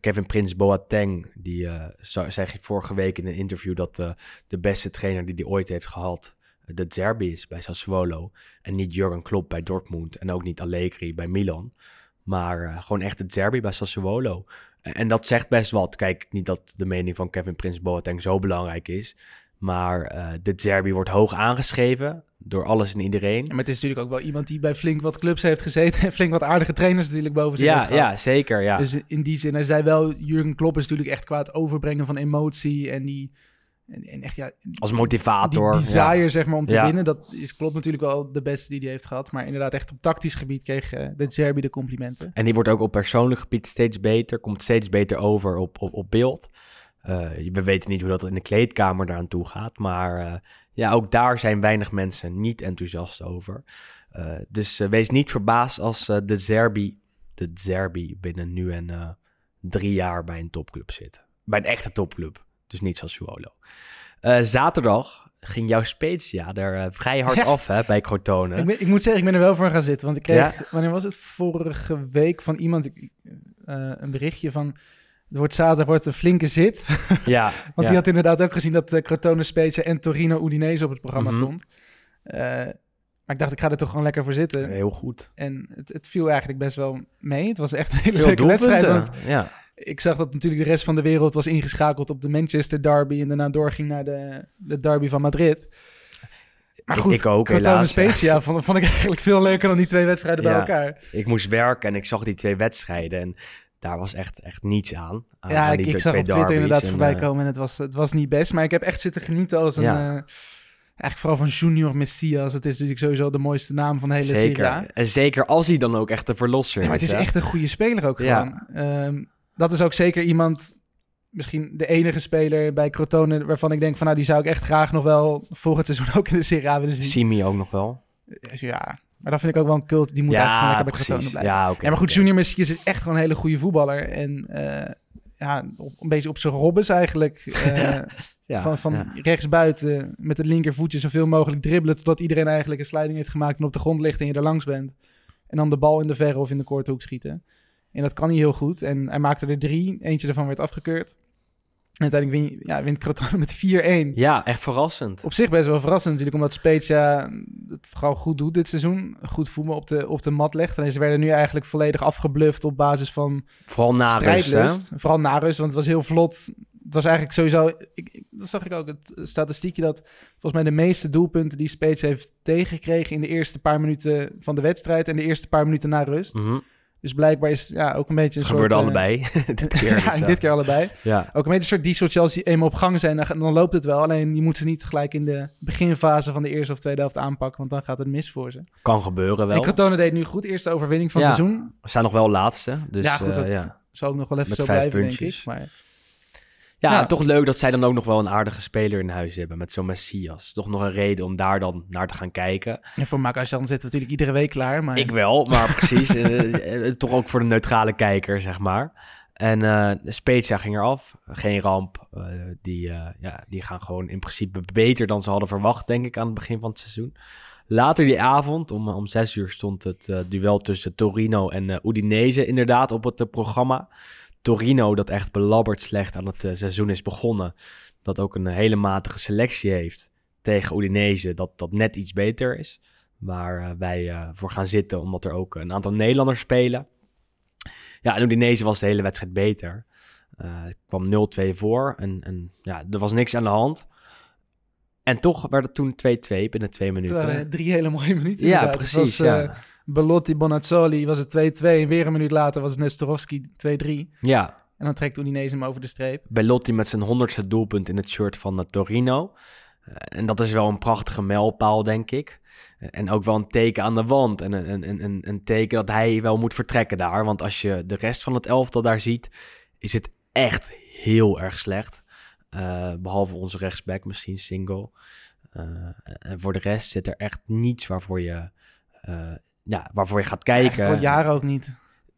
Kevin Prins Boateng, die uh, zei vorige week in een interview dat de beste trainer die hij ooit heeft gehad, de Zerbi is bij Sassuolo. En niet Jurgen Klopp bij Dortmund en ook niet Allegri bij Milan. Maar uh, gewoon echt het Zerbi bij Sassuolo. En dat zegt best wat. Kijk, niet dat de mening van Kevin Prins Boateng zo belangrijk is. Maar uh, de Zerbi wordt hoog aangeschreven door alles en iedereen. Maar het is natuurlijk ook wel iemand die bij flink wat clubs heeft gezeten. En flink wat aardige trainers natuurlijk boven zich ja, heeft gehad. Ja, zeker. Ja. Dus in die zin, hij zei wel, Jurgen Klopp is natuurlijk echt qua het overbrengen van emotie. En die... En, en echt, ja, Als motivator. Die desire, ja. zeg maar, om te ja. winnen. Dat is Klopp natuurlijk wel de beste die hij heeft gehad. Maar inderdaad, echt op tactisch gebied kreeg uh, de Zerbi de complimenten. En die wordt ook op persoonlijk gebied steeds beter. Komt steeds beter over op, op, op beeld. Uh, we weten niet hoe dat in de kleedkamer daaraan toe gaat. Maar uh, ja, ook daar zijn weinig mensen niet enthousiast over. Dus wees niet verbaasd als de Zerbi, de Zerbi binnen nu en drie jaar bij een topclub zit. Bij een echte topclub. Dus niet zoals Suolo. zaterdag ging jouw Spezia er vrij hard Ja. af hè, bij Crotone. Ik, ben- ik moet zeggen, ik ben er wel voor gaan zitten. Want ik kreeg, Ja? wanneer was het? Vorige week van iemand ik, eh, een berichtje van... Het wordt zaterdag wordt een flinke zit. Ja, Want ja. die had inderdaad ook gezien dat uh, Crotone Spezia en Torino Udinese op het programma Mhm. stond. Eh, maar ik dacht, ik ga er toch gewoon lekker voor zitten. Heel goed. En het, het viel eigenlijk best wel mee. Het was echt een hele Veel leuke wedstrijd. Want Ja. Ik zag dat natuurlijk de rest van de wereld was ingeschakeld op de Manchester derby. En daarna doorging naar de, de derby van Madrid. Maar Ik- goed, ik ook, Crotone helaas. Spezia vond, vond ik eigenlijk veel leuker dan die twee wedstrijden bij elkaar. Ik moest werken en ik zag die twee wedstrijden en daar was echt, echt niets aan. aan ja, aan ik, ik zag op Twitter inderdaad En, voorbij eh, komen en het was, het was niet best. Maar ik heb echt zitten genieten als een... Ja. eh, eigenlijk vooral van Junior Messias. Het is natuurlijk sowieso de mooiste naam van de hele Serie A. Zeker. En zeker als hij dan ook echt de verlosser Ja, maar het is hè. echt een goede speler ook Ja. gewoon. Dat is ook zeker iemand, misschien de enige speler bij Crotone... waarvan ik denk van nou, die zou ik echt graag nog wel volgend seizoen ook in de Serie A willen zien. Simi ook nog wel. Dus ja, maar dat vind ik ook wel een cult. Die moet eigenlijk gewoon lekker bij Crotone blijven. Ja, oké. ja, maar goed. Junior Messias is echt gewoon een hele goede voetballer. En eh, ja, op, een beetje op zijn robbes eigenlijk. eh, Ja, van van ja. rechtsbuiten met het linkervoetje zoveel mogelijk dribbelen... totdat iedereen eigenlijk een sliding heeft gemaakt en op de grond ligt en je er langs bent. En dan de bal in de verre of in de korte hoek schieten. En dat kan hij heel goed. En hij maakte er drie. Eentje ervan werd afgekeurd. En uiteindelijk win, ja, wint Crotone met 4-1. Ja, echt verrassend. Op zich best wel verrassend natuurlijk, omdat Spezia het gewoon goed doet dit seizoen. Goed voetbal op de, op de mat legt. En ze werden nu eigenlijk volledig afgebluft op basis van Vooral na rust. Vooral na rust, want het was heel vlot. Het was eigenlijk sowieso... Ik, dat zag ik ook, het statistiekje dat volgens mij de meeste doelpunten die Spezia heeft tegengekregen... in de eerste paar minuten van de wedstrijd en de eerste paar minuten na rust. Mhm. Dus blijkbaar is ja, ook een beetje een Gebeurde soort... eh, allebei. dit keer. ja, dit keer allebei. Ja. Ook een beetje een soort dieseltje als die eenmaal op gang zijn, dan, dan loopt het wel. Alleen je moet ze niet gelijk in de beginfase van de eerste of tweede helft aanpakken, want dan gaat het mis voor ze. Kan gebeuren wel. En Crotone deed nu goed, eerste overwinning van Ja. het seizoen. We staan nog wel laatste. Dus, ja, goed, eh, dat ja. zou ook nog wel even Met zo blijven, puntjes. denk ik. Maar Ja, Ja. toch leuk dat zij dan ook nog wel een aardige speler in huis hebben met zo'n Messias. Toch nog een reden om daar dan naar te gaan kijken. ja, voor Makajan zitten we natuurlijk iedere week klaar. Maar Ik wel, maar precies. eh, eh, toch ook voor de neutrale kijker, zeg maar. En de Spezia ging eraf. Geen ramp. Die, ja, die gaan gewoon in principe beter dan ze hadden verwacht, denk ik, aan het begin van het seizoen. Later die avond, om, om zes uur, stond het duel tussen Torino en Udinese inderdaad op het programma. Torino, dat echt belabberd slecht aan het eh, seizoen is begonnen. Dat ook een hele matige selectie heeft tegen Udinese, dat, dat net iets beter is. Waar eh, wij eh, voor gaan zitten, omdat er ook een aantal Nederlanders spelen. Ja, en Udinese was de hele wedstrijd beter. Het kwam 0-2 voor en, en ja, er was niks aan de hand. En toch werd het toen 2-2 binnen twee het minuten. waren drie hele mooie minuten. ja, inderdaad. Het precies. Was, ja. Belotti, Bonazzoli was het 2-2. En weer een minuut later was het Nestorovski 2-3. ja, En dan trekt Udinese hem over de streep. Belotti met zijn honderdste doelpunt in het shirt van Torino. Eh, en dat is wel een prachtige mijlpaal, denk ik. Eh, en ook wel een teken aan de wand. En een, een, een, een teken dat hij wel moet vertrekken daar. Want als je de rest van het elftal daar ziet, is het echt heel erg slecht. Eh, behalve onze rechtsback, misschien single. En voor de rest zit er echt niets waarvoor je, ja, waarvoor je gaat kijken. Al jaren ook niet.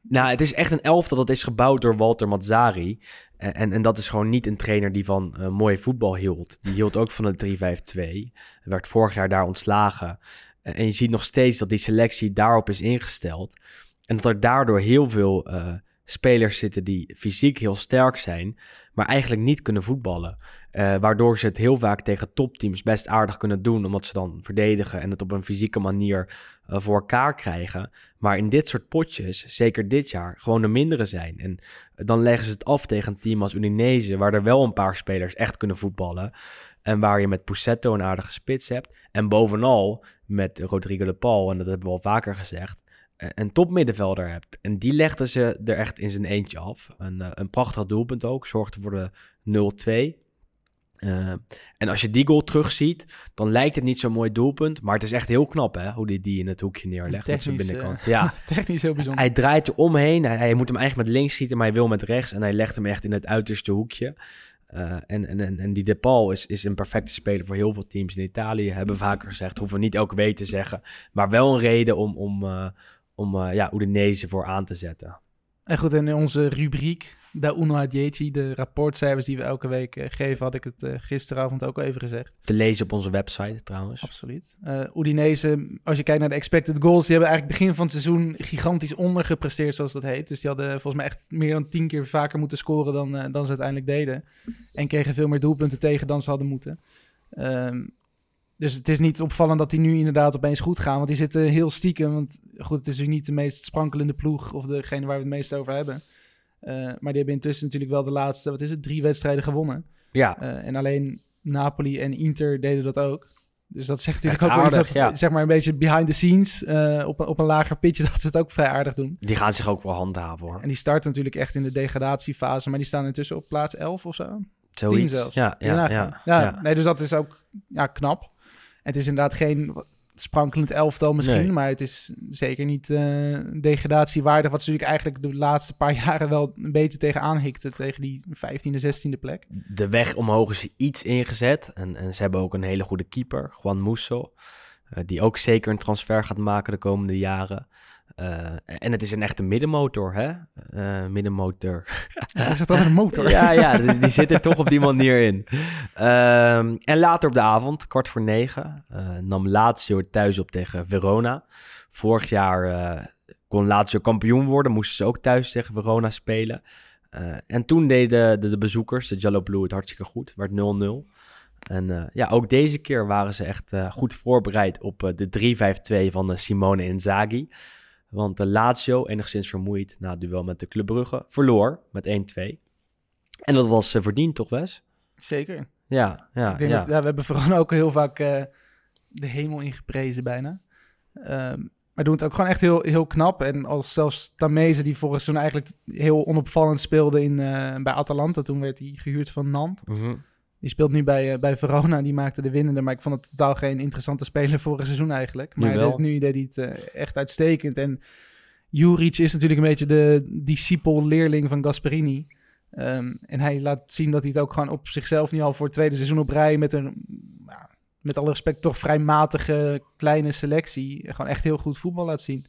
Nou, het is echt een elftal dat is gebouwd door Walter Mazzari. En, en, dat is gewoon niet een trainer die van eh, mooi voetbal hield. Die hield ook van de 3-5-2. Hij werd vorig jaar daar ontslagen. En, en je ziet nog steeds dat die selectie daarop is ingesteld. En dat er daardoor heel veel eh, spelers zitten die fysiek heel sterk zijn, maar eigenlijk niet kunnen voetballen. Eh, waardoor ze het heel vaak tegen topteams best aardig kunnen doen, omdat ze dan verdedigen en het op een fysieke manier eh, voor elkaar krijgen. Maar in dit soort potjes, zeker dit jaar, gewoon de mindere zijn. En dan leggen ze het af tegen een team als Udinese, waar er wel een paar spelers echt kunnen voetballen. En waar je met Pussetto een aardige spits hebt. En bovenal met Rodrigo de Paul, en dat hebben we al vaker gezegd, eh, een topmiddenvelder hebt. En die legden ze er echt in zijn eentje af. Een, eh, een prachtig doelpunt ook, zorgde voor de 0-2. Eh, en als je die goal terugziet, dan lijkt het niet zo'n mooi doelpunt. Maar het is echt heel knap hè, hoe hij die in het hoekje neerlegt met zijn Technisch, binnenkant. eh, Ja, Technisch heel bijzonder. hij draait er omheen. Hij, hij moet hem eigenlijk met links schieten, maar hij wil met rechts. En hij legt hem echt in het uiterste hoekje. Eh, en, en, en, en die De Paul is, is een perfecte speler voor heel veel teams in Italië. Hebben we vaker gezegd, hoeven we niet elke week te zeggen. Maar wel een reden om, om, eh, om eh, ja, Udinese voor aan te zetten. En goed, en in onze rubriek, Da Uno a Dieci, de rapportcijfers die we elke week eh, geven, had ik het eh, gisteravond ook al even gezegd. Te lezen op onze website trouwens. Absoluut. Udinese, als je kijkt naar de expected goals, die hebben eigenlijk begin van het seizoen gigantisch ondergepresteerd, zoals dat heet. Dus die hadden volgens mij echt meer dan tien keer vaker moeten scoren dan, dan ze uiteindelijk deden. En kregen veel meer doelpunten tegen dan ze hadden moeten. Ehm, dus het is niet opvallend dat die nu inderdaad opeens goed gaan. Want die zitten heel stiekem. Want goed, het is nu niet de meest sprankelende ploeg of degene waar we het meest over hebben. Eh, maar die hebben intussen natuurlijk wel de laatste, wat is het, drie wedstrijden gewonnen. Ja, Eh, en alleen Napoli en Inter deden dat ook. Dus dat zegt natuurlijk Echt ook aardig, dat, ja. zeg maar een beetje behind the scenes, eh, op, een- op een lager pitje, dat ze het ook vrij aardig doen. die gaan zich ook wel handhaven hoor. En die starten natuurlijk echt in de degradatiefase, maar die staan intussen op plaats 11 of zo. Zoiets. 10 zelfs. Ja, ja, ja, ja. Nee, dus dat is ook ja, knap. Het is inderdaad geen sprankelend elftal misschien, Nee. maar het is zeker niet eh, degradatiewaardig, wat ze natuurlijk eigenlijk de laatste paar jaren wel een beetje tegenaan hikte, tegen die 15e, 16e plek. De weg omhoog is iets ingezet. En, en ze hebben ook een hele goede keeper, Juan Musso. eh, die ook zeker een transfer gaat maken de komende jaren. Eh, en het is een echte middenmotor, hè? Eh, middenmotor. Is het dan een motor? ja, ja, die, die zit er toch op die manier in. Ehm, en later op de avond, kwart voor negen, eh, nam Lazio thuis op tegen Verona. Vorig jaar eh, kon Lazio kampioen worden, moesten ze ook thuis tegen Verona spelen. En toen deden de, de bezoekers, de Giallo Blue, het hartstikke goed. werd 0-0. En ja, ook deze keer waren ze echt goed voorbereid op de 3-5-2 van Simone Inzaghi. Want de Lazio, enigszins vermoeid na het duel met de Club Brugge, verloor met 1-2. En dat was eh, verdiend, toch Wes? Zeker. Ja, ja, ik denk ja. dat, ja, we hebben vooral ook heel vaak eh, de hemel ingeprezen bijna. Ehm, maar doen het ook gewoon echt heel, heel knap. En als zelfs Tameze, die vorig seizoen eigenlijk heel onopvallend speelde in, eh, bij Atalanta. Toen werd hij gehuurd van Nantes. Mhm. Die speelt nu bij, eh, bij Verona, die maakte de winnende. Maar ik vond het totaal geen interessante speler vorig seizoen eigenlijk. Maar nu deed hij het eh, echt uitstekend. En Juric is natuurlijk een beetje de discipel-leerling van Gasperini. Ehm, en hij laat zien dat hij het ook gewoon op zichzelf nu al voor het tweede seizoen op rij... met een, nou, met alle respect, toch vrij matige kleine selectie... gewoon echt heel goed voetbal laat zien.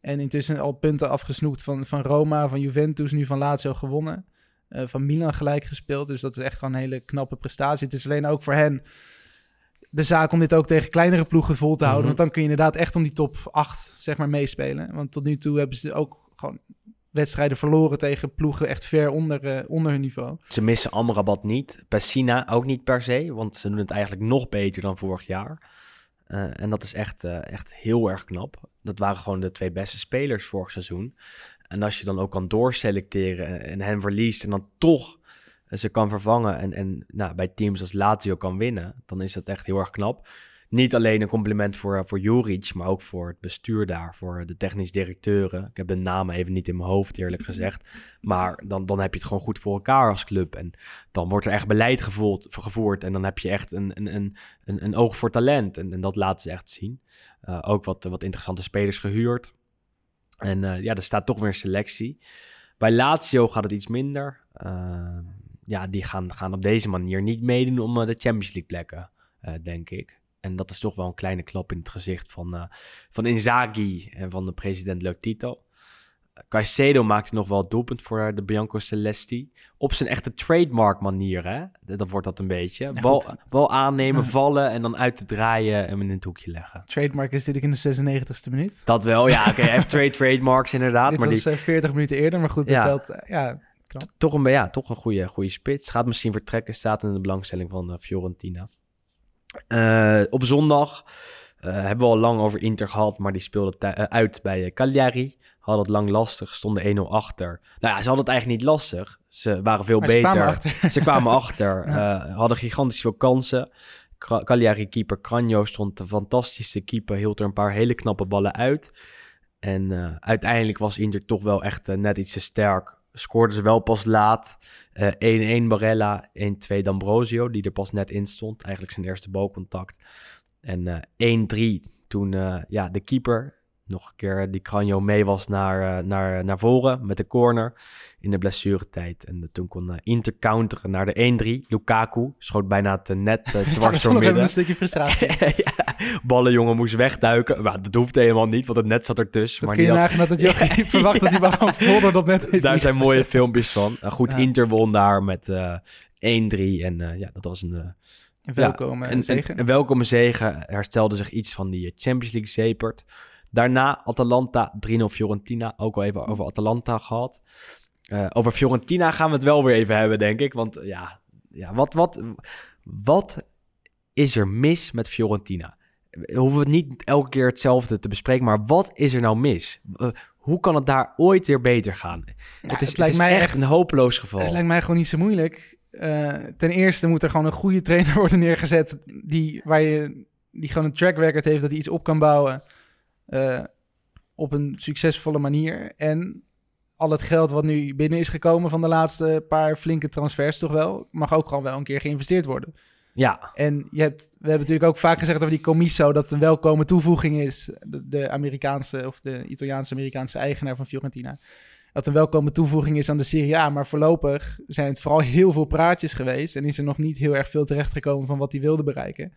En intussen al punten afgesnoept van, van Roma, van Juventus, nu van Lazio gewonnen. Eh, van Milan gelijk gespeeld. Dus dat is echt gewoon een hele knappe prestatie. Het is alleen ook voor hen de zaak om dit ook tegen kleinere ploegen vol te houden. Mhm. Want dan kun je inderdaad echt om die top 8 zeg maar, meespelen. Want tot nu toe hebben ze ook gewoon wedstrijden verloren tegen ploegen echt ver onder, eh, onder hun niveau. Ze missen Amrabat niet. Pessina ook niet per se, want ze doen het eigenlijk nog beter dan vorig jaar. Eh, en dat is echt, echt heel erg knap. Dat waren gewoon de twee beste spelers vorig seizoen. En als je dan ook kan doorselecteren en, hen verliest en dan toch eh, ze kan vervangen en, en nou, bij teams als Lazio kan winnen, dan is dat echt heel erg knap. Niet alleen een compliment voor, voor Juric, maar ook voor het bestuur daar, voor de technisch directeuren. Ik heb de namen even niet in mijn hoofd, eerlijk gezegd. Maar dan, dan heb je het gewoon goed voor elkaar als club. En dan wordt er echt beleid gevoerd, gevoerd. En dan heb je echt een, een, een, een, oog voor talent. En, en dat laten ze echt zien. Uh, ook wat, wat interessante spelers gehuurd. En uh, ja, er staat toch weer een selectie. Bij Lazio gaat het iets minder. Uh, ja, die gaan, gaan op deze manier niet meedoen om uh, de Champions League plekken, uh, denk ik. En dat is toch wel een kleine klap in het gezicht van, van Inzaghi en van de president Lotito. Caicedo maakte nog wel het doelpunt voor de Bianco Celesti. Op zijn echte trademark manier, hè? Dat wordt dat een beetje. Bal, bal aannemen, vallen en dan uit te draaien en in het hoekje leggen. Trademark is natuurlijk in de 96e minuut. Dat wel, ja. Oké, okay, hij heeft twee trademarks inderdaad. Dit maar was die... 40 minuten eerder, maar goed, ja. dat telt... Ja, toch een, ja, toch een goede, goede spits. Gaat misschien vertrekken, staat in de belangstelling van uh, Fiorentina. Uh, op zondag uh, hebben we al lang over Inter gehad, maar die speelde uh, uit bij Cagliari. Hadden het lang lastig, stonden 1-0 achter. Nou ja, ze hadden het eigenlijk niet lastig. Ze waren veel maar beter. Ze kwamen achter. ze kwamen achter ja. hadden gigantisch veel kansen. Cagliari-keeper Cranjo stond een fantastische keeper, hield er een paar hele knappe ballen uit. En uiteindelijk was Inter toch wel echt net iets te sterk scoorden ze wel pas laat. 1-1 uh, Barella, 1-2 D'Ambrosio, die er pas net in stond. Eigenlijk zijn eerste balcontact. En uh, 1-3 toen uh, ja, de keeper, nog een keer die Cranjo mee was naar, naar, naar voren met de corner in de blessuretijd. En toen kon Inter counteren naar de 1-3. Lukaku schoot bijna het net dwars ja, door midden. een stukje frustratie. ja, ballenjongen moest wegduiken. Maar dat hoefde helemaal niet, want het net zat ertussen. Dat maar kun je had... nagaan dat het verwacht dat hij maar gewoon vol door dat net heeft Daar zijn mooie filmpjes van. Uh, goed. Inter won daar met uh, 1-3. En ja, dat was een... Een welkome ja, een, zegen. Welkome zegen. Herstelde zich iets van die Champions League zepert. Daarna Atalanta, 3-0 Fiorentina. Ook al even over Atalanta gehad. Uh, over Fiorentina gaan we het wel weer even hebben, denk ik. Want ja, ja wat, wat, wat is er mis met Fiorentina? We hoeven het niet elke keer hetzelfde te bespreken, maar wat is er nou mis? Uh, hoe kan het daar ooit weer beter gaan? Ja, het is, het lijkt het is mij echt echt- een hopeloos geval. Het lijkt mij gewoon niet zo moeilijk. Eh, ten eerste moet er gewoon een goede trainer worden neergezet. Die, waar je, die gewoon een track record heeft dat hij iets op kan bouwen. eh, op een succesvolle manier. En al het geld wat nu binnen is gekomen van de laatste paar flinke transfers toch wel. Mag ook gewoon wel een keer geïnvesteerd worden. Ja, En je hebt, we hebben natuurlijk ook vaak gezegd over die Comiso... dat een welkome toevoeging is. De, de Amerikaanse of de Italiaanse-Amerikaanse eigenaar van Fiorentina. Dat een welkome toevoeging is aan de Serie A. Maar voorlopig zijn het vooral heel veel praatjes geweest... en is er nog niet heel erg veel terechtgekomen van wat hij wilde bereiken.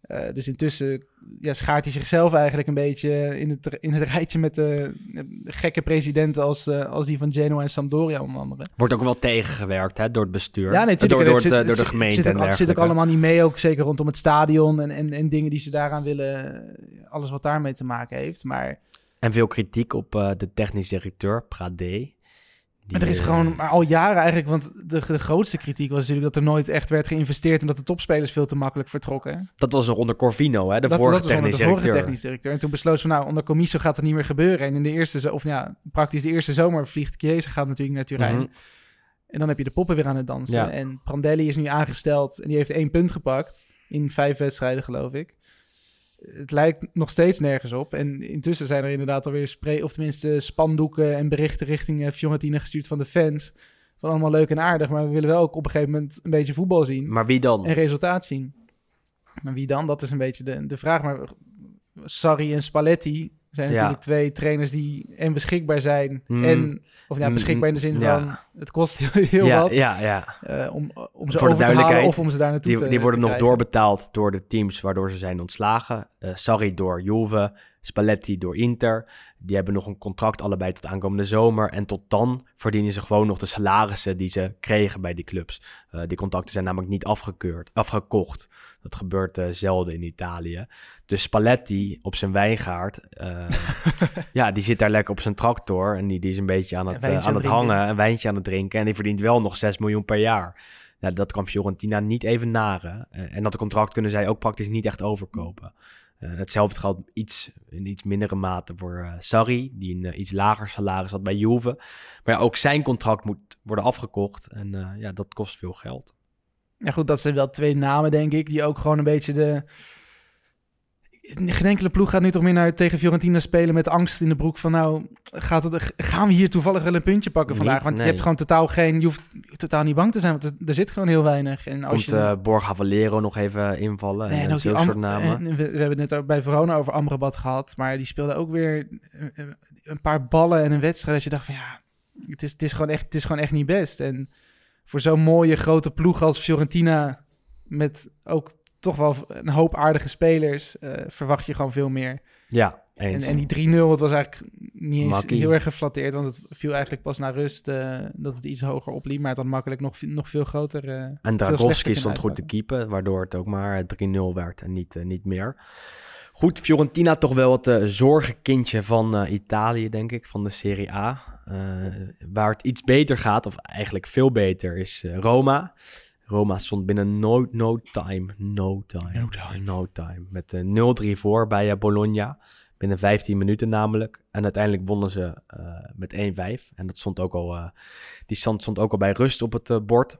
Eh, dus intussen ja, schaart hij zichzelf eigenlijk een beetje in het, in het rijtje met de, de gekke presidenten als, eh, als die van Genoa en Sampdoria onder andere. Wordt ook wel tegengewerkt hè, door het bestuur. Ja, nee, door, door, Het de, door gemeente zit, en ook, zit ook allemaal niet mee, ook zeker rondom het stadion en, en, en dingen die ze daaraan willen. Alles wat daarmee te maken heeft. Maar, En veel kritiek op eh, de technisch directeur, Pradé. Maar er is eh, gewoon maar al jaren eigenlijk, want de, de grootste kritiek was natuurlijk dat er nooit echt werd geïnvesteerd en dat de topspelers veel te makkelijk vertrokken. Dat was nog onder Corvino, hè, de dat, vorige dat was onder de vorige directeur. technisch directeur. En toen besloot ze nou, onder Comiso gaat het niet meer gebeuren. En in de eerste, of ja, praktisch de eerste zomer vliegt Chiesa gaat natuurlijk naar Turijn. Mhm. En dan heb je de poppen weer aan het dansen. Ja. En Prandelli is nu aangesteld en die heeft één punt gepakt in vijf wedstrijden, geloof ik. Het lijkt nog steeds nergens op. En intussen zijn er inderdaad alweer spray, of tenminste spandoeken en berichten richting eh, Fiorentina gestuurd van de fans. Van allemaal leuk en aardig, maar we willen wel ook op een gegeven moment een beetje voetbal zien Maar wie dan? en resultaat zien. Maar wie dan? Dat is een beetje de, de vraag. Maar Sarri en Spalletti zijn Ja. natuurlijk twee trainers die en beschikbaar zijn. Mm. En, of Mm, beschikbaar in de zin ja. van het kost heel, heel ja, wat ja, ja. eh, om, om ze Voor de te halen of om ze daar naartoe Die, te die worden te nog doorbetaald door de teams waardoor ze zijn ontslagen. Eh Sarri door Juve, Spalletti door Inter. Die hebben nog een contract allebei tot aankomende zomer. En tot dan verdienen ze gewoon nog de salarissen die ze kregen bij die clubs. Eh, die contracten zijn namelijk niet afgekeurd, afgekocht. Dat gebeurt eh, zelden in Italië. Dus Spalletti op zijn wijngaard, eh, ja, die zit daar lekker op zijn tractor. En die, die is een beetje aan het, aan het drinken. hangen, een wijntje aan het drinken. En die verdient wel nog 6 miljoen per jaar. Nou, dat kan Fiorentina niet even naren. En dat contract kunnen zij ook praktisch niet echt overkopen. Hetzelfde geldt iets, in iets mindere mate voor eh, Sarri, die een eh, iets lager salaris had bij Juve. Maar ja, ook zijn contract moet worden afgekocht. En eh, ja, dat kost veel geld. Ja goed, dat zijn wel twee namen denk ik, die ook gewoon een beetje de... Geen enkele ploeg gaat nu toch meer naar, tegen Fiorentina spelen met angst in de broek van nou, gaat het, gaan we hier toevallig wel een puntje pakken vandaag? Niet, Want je hebt gewoon totaal geen, je hoeft totaal niet bang te zijn, want er, er zit gewoon heel weinig. En als Komt je, eh Borja Valero nog even invallen? Nee, en en eh, zulke soort Am- namen. en we, we hebben het net ook bij Verona over Amrabat gehad, maar die speelde ook weer eh, eh, een paar ballen en een wedstrijd. Dat je dacht van ja, het is, het is, gewoon, echt, het is gewoon echt niet best. En voor zo'n mooie grote ploeg als Fiorentina, met ook toch wel een hoop aardige spelers, eh, verwacht je gewoon veel meer. Ja, En, eens. en die 3-0, het was eigenlijk niet eens Makkie. heel erg geflatteerd, want het viel eigenlijk pas naar rust eh, dat het iets hoger opliep. Maar het had makkelijk nog, nog veel groter. eh, En kunnen stond goed te keepen, waardoor het ook maar eh, 3-0 werd en niet, niet meer. Goed, Fiorentina toch wel het zorgenkindje van Italië, denk ik, van de Serie A. Waar het iets beter gaat, of eigenlijk veel beter, is Roma. Roma stond binnen no, no time, no time, No time. no time. Met eh, 0-3 voor bij eh, Bologna. Binnen 15 minuten namelijk. En uiteindelijk wonnen ze eh, met 1-5. En dat stond ook al, die stand stond ook al bij rust op het bord.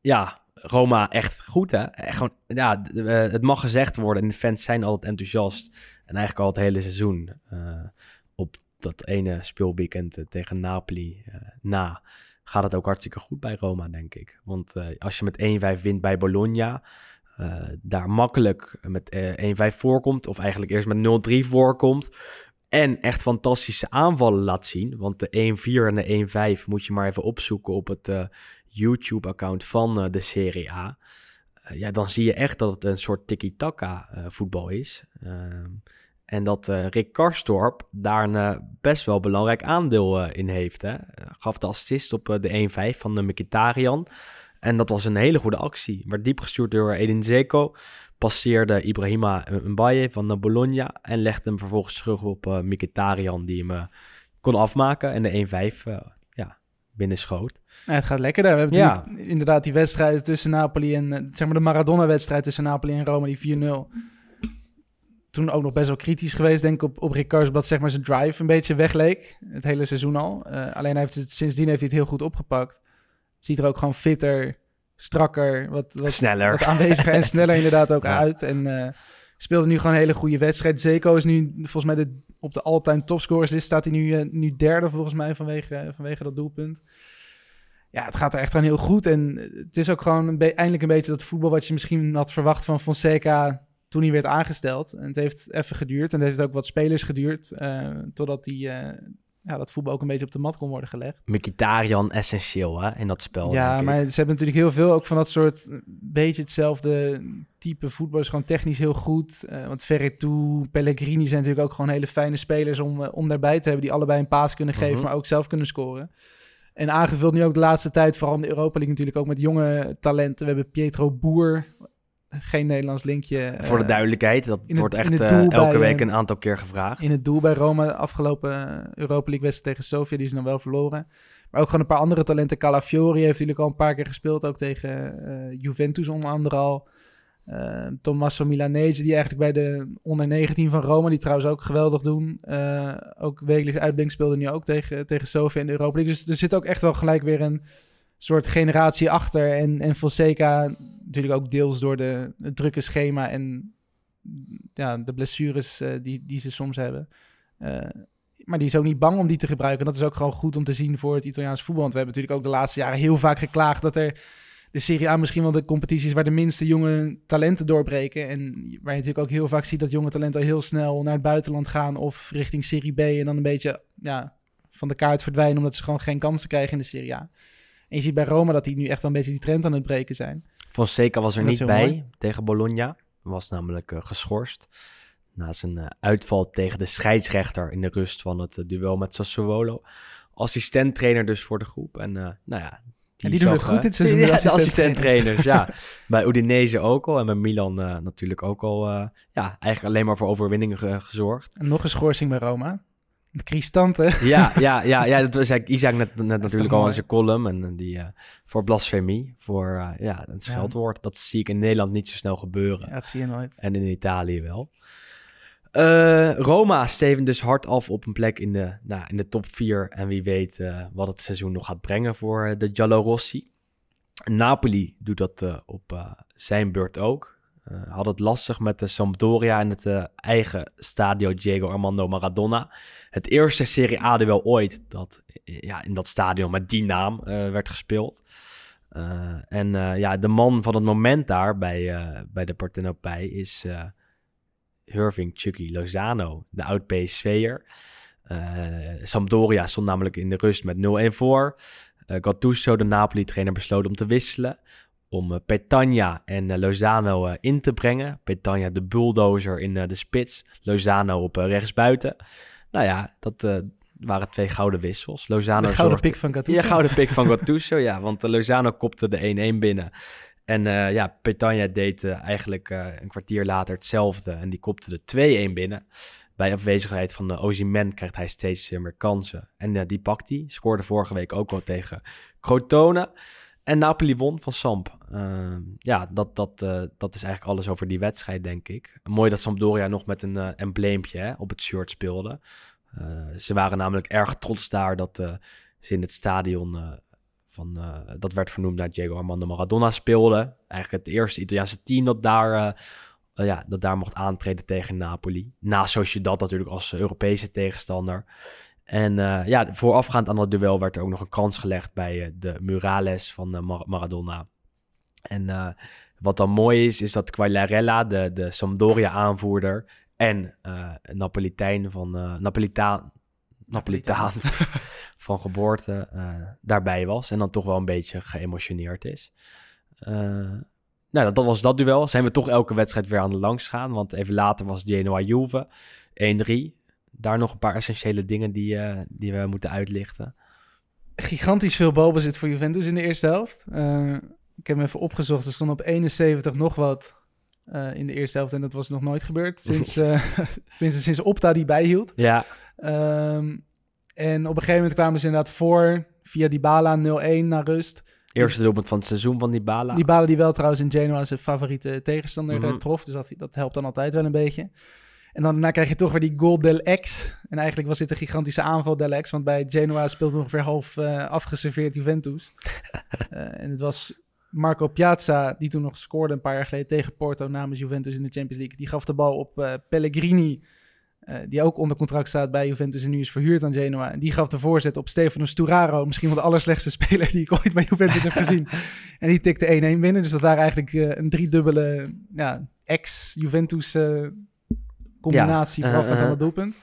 Ja, Roma echt goed hè. Echt gewoon, ja, het mag gezegd worden. En de fans zijn altijd enthousiast. En eigenlijk al het hele seizoen. op dat ene speelweekend tegen Napoli na gaat het ook hartstikke goed bij Roma, denk ik. Want eh, als je met 1-5 wint bij Bologna, eh, daar makkelijk met eh 1-5 voorkomt, of eigenlijk eerst met 0-3 voorkomt, en echt fantastische aanvallen laat zien, want de 1-4 en de 1-5 moet je maar even opzoeken op het eh, YouTube-account van eh, de Serie A. Eh, ja, dan zie je echt dat het een soort tiki-taka eh, voetbal is. En dat eh, Rick Karstorp daar een eh, best wel belangrijk aandeel eh, in heeft. Hè? Gaf de assist op de 1-5 van de Mkhitaryan. En dat was een hele goede actie. Werd diep gestuurd door Edin Zeko. Passeerde Ibrahima Mbaye van Bologna. En legde hem vervolgens terug op eh Mkhitaryan die hem kon afmaken. En de 1-5 eh, ja, binnenschoot. Ja, het gaat lekker daar. We hebben Ja. natuurlijk inderdaad die wedstrijden tussen Napoli en... zeg maar de Maradona-wedstrijd tussen Napoli en Roma, die 4-0. Toen ook nog best wel kritisch geweest, denk ik, op, op Rick dat zeg maar zijn drive een beetje wegleek. Het hele seizoen al. Eh, alleen hij heeft het, sindsdien heeft hij het heel goed opgepakt. Ziet er ook gewoon fitter, strakker, wat, wat, Sneller. wat aanweziger en sneller inderdaad ook Ja. uit. En eh, speelde nu gewoon een hele goede wedstrijd. Zeko is nu volgens mij de, op de all-time topscoreslist staat hij nu, eh, nu derde volgens mij vanwege, vanwege dat doelpunt. Ja, het gaat er echt gewoon heel goed. En het is ook gewoon een eindelijk een beetje dat voetbal wat je misschien had verwacht van Fonseca toen hij werd aangesteld. En het heeft even geduurd en het heeft ook wat spelers geduurd. eh, totdat hij eh, ja, dat voetbal ook een beetje op de mat kon worden gelegd. Mkhitaryan essentieel hè, in dat spel. Ja, maar ze hebben natuurlijk heel veel ook van dat soort eh, beetje hetzelfde type voetballers. Gewoon technisch heel goed. Eh, want Verretou, Pellegrini zijn natuurlijk ook gewoon hele fijne spelers om, om daarbij te hebben. Die allebei een paas kunnen geven, Mhm. maar ook zelf kunnen scoren. En aangevuld nu ook de laatste tijd, vooral in de Europa League natuurlijk ook met jonge talenten. We hebben Pietro Boer, geen Nederlands linkje. Voor de eh, duidelijkheid, dat het- wordt echt eh, elke bij, week eh, een aantal keer gevraagd. in het doel bij Rome afgelopen Europa League wedstrijd tegen Sofia. Die is dan wel verloren. Maar ook gewoon een paar andere talenten. Calafiori heeft natuurlijk al een paar keer gespeeld. Ook tegen Juventus onder andere al. Eh, Tommaso Milanese, die eigenlijk bij de onder 19 van Rome, die trouwens ook geweldig doen. ook wekelijks uitblink speelde nu ook tegen, tegen Sofia in de Europa League. Dus er zit ook echt wel gelijk weer een soort generatie achter. En, en Fonseca natuurlijk ook deels door de, het drukke schema en ja, de blessures eh, die, die ze soms hebben. Eh, maar die is ook niet bang om die te gebruiken. En dat is ook gewoon goed om te zien voor het Italiaans voetbal. Want we hebben natuurlijk ook de laatste jaren heel vaak geklaagd dat er de Serie A misschien wel de competities waar de minste jonge talenten doorbreken. En waar je natuurlijk ook heel vaak ziet dat jonge talenten al heel snel naar het buitenland gaan of richting Serie B en dan een beetje ja, van de kaart verdwijnen omdat ze gewoon geen kansen krijgen in de Serie A. En je ziet bij Roma dat die nu echt wel een beetje die trend aan het breken zijn. Fonseca was er niet bij mooi. tegen Bologna. Was namelijk eh, geschorst. Na zijn eh, uitval tegen de scheidsrechter in de rust van het eh, duel met Sassuolo. Assistenttrainer dus voor de groep. En nou ja. En die doen het goed dit seizoen, Ja, de assistenttrainers. ja. Bij Udinese ook al. En bij Milan natuurlijk ook al. ja, eigenlijk alleen maar voor overwinningen ge- gezorgd. En nog een schorsing bij Roma. De Cristante. Ja, ja, ja, ja, dat was eigenlijk Isaac net, net natuurlijk al in zijn column. En die eh, voor blasfemie, voor eh, ja, een scheldwoord. Dat zie ik in Nederland niet zo snel gebeuren. Ja, dat zie je nooit. En in Italië wel. Eh, Roma steven dus hard af op een plek in de, nou, in de top 4. En wie weet wat het seizoen nog gaat brengen voor de Giallorossi. Napoli doet dat op zijn beurt ook. Eh, had het lastig met de Sampdoria in het eh, eigen stadio Diego Armando Maradona. Het eerste Serie A-duel ooit dat eh, ja, in dat stadion met die naam werd gespeeld. En ja, de man van het moment daar bij, bij de Partenopei is Irving Chucky Lozano, de oud-PSV'er. Sampdoria stond namelijk in de rust met 0-1 voor. Eh Gattuso, de Napoli-trainer, besloot om te wisselen. Om eh, Petagna en eh, Lozano eh, in te brengen. Petagna de bulldozer in de spits. Lozano op rechtsbuiten. Nou ja, dat waren twee gouden wissels. Lozano de gouden zorgde- pik van Gattuso. ja, gouden pik van Gattuso, ja. Want uh, Lozano kopte de 1-1 binnen. En eh, ja, Petagna deed eigenlijk een kwartier later hetzelfde. En die kopte de 2-1 binnen. Bij afwezigheid van de Ozyman krijgt hij steeds meer kansen. En die pakt hij. Scoorde vorige week ook wel tegen Crotone. En Napoli won van Samp. Uh, ja, dat, dat, uh, dat is eigenlijk alles over die wedstrijd, denk ik. Mooi dat Sampdoria nog met een uh, embleempje hè, op het shirt speelde. Uh, ze waren namelijk erg trots daar dat ze in het stadion van, dat werd vernoemd naar Diego Armando Maradona speelden. Eigenlijk het eerste Italiaanse team dat daar, ja, dat daar mocht aantreden tegen Napoli. Naast Sociedad natuurlijk als Europese tegenstander. En uh, ja, voorafgaand aan dat duel werd er ook nog een kans gelegd bij uh, de Murales van uh, Mar Maradona. En wat dan mooi is, is dat Quagliarella, de, de Sampdoria-aanvoerder en Napolitein van Napolitaan, Napolitaan van geboorte daarbij was. En dan toch wel een beetje geëmotioneerd is. Nou, dat, dat was dat duel. Zijn we toch elke wedstrijd weer aan de langs gaan. Want even later was Genoa-Juve 1-3 daar nog een paar essentiële dingen die, uh, die we moeten uitlichten. Gigantisch veel balbezit voor Juventus in de eerste helft. Uh, ik heb hem even opgezocht. Er stond op 71 nog wat uh, in de eerste helft. En dat was nog nooit gebeurd. Sinds, uh, sinds, sinds Opta die bijhield. Ja. Um, en op een gegeven moment kwamen ze inderdaad voor. Via Dybala 0-1 naar rust. Eerste doelpunt van het seizoen van Dybala. Dybala die wel trouwens in Genoa zijn favoriete tegenstander mm -hmm. trof. Dus dat, dat helpt dan altijd wel een beetje. En dan daarna krijg je toch weer die goal del ex. En eigenlijk was dit een gigantische aanval del ex. Want bij Genoa speelt ongeveer half uh, afgeserveerd Juventus. uh, en het was Marco Piazza, die toen nog scoorde een paar jaar geleden tegen Porto namens Juventus in de Champions League. Die gaf de bal op uh, Pellegrini, die ook onder contract staat bij Juventus en nu is verhuurd aan Genoa. En die gaf de voorzet op Stefano Sturaro, misschien wel de allerslechtste speler die ik ooit bij Juventus heb gezien. En die tikte 1-1 binnen. Dus dat waren eigenlijk een driedubbele ja, ex-Juventus combinatie ja, voorafgaand uh, aan het doelpunt.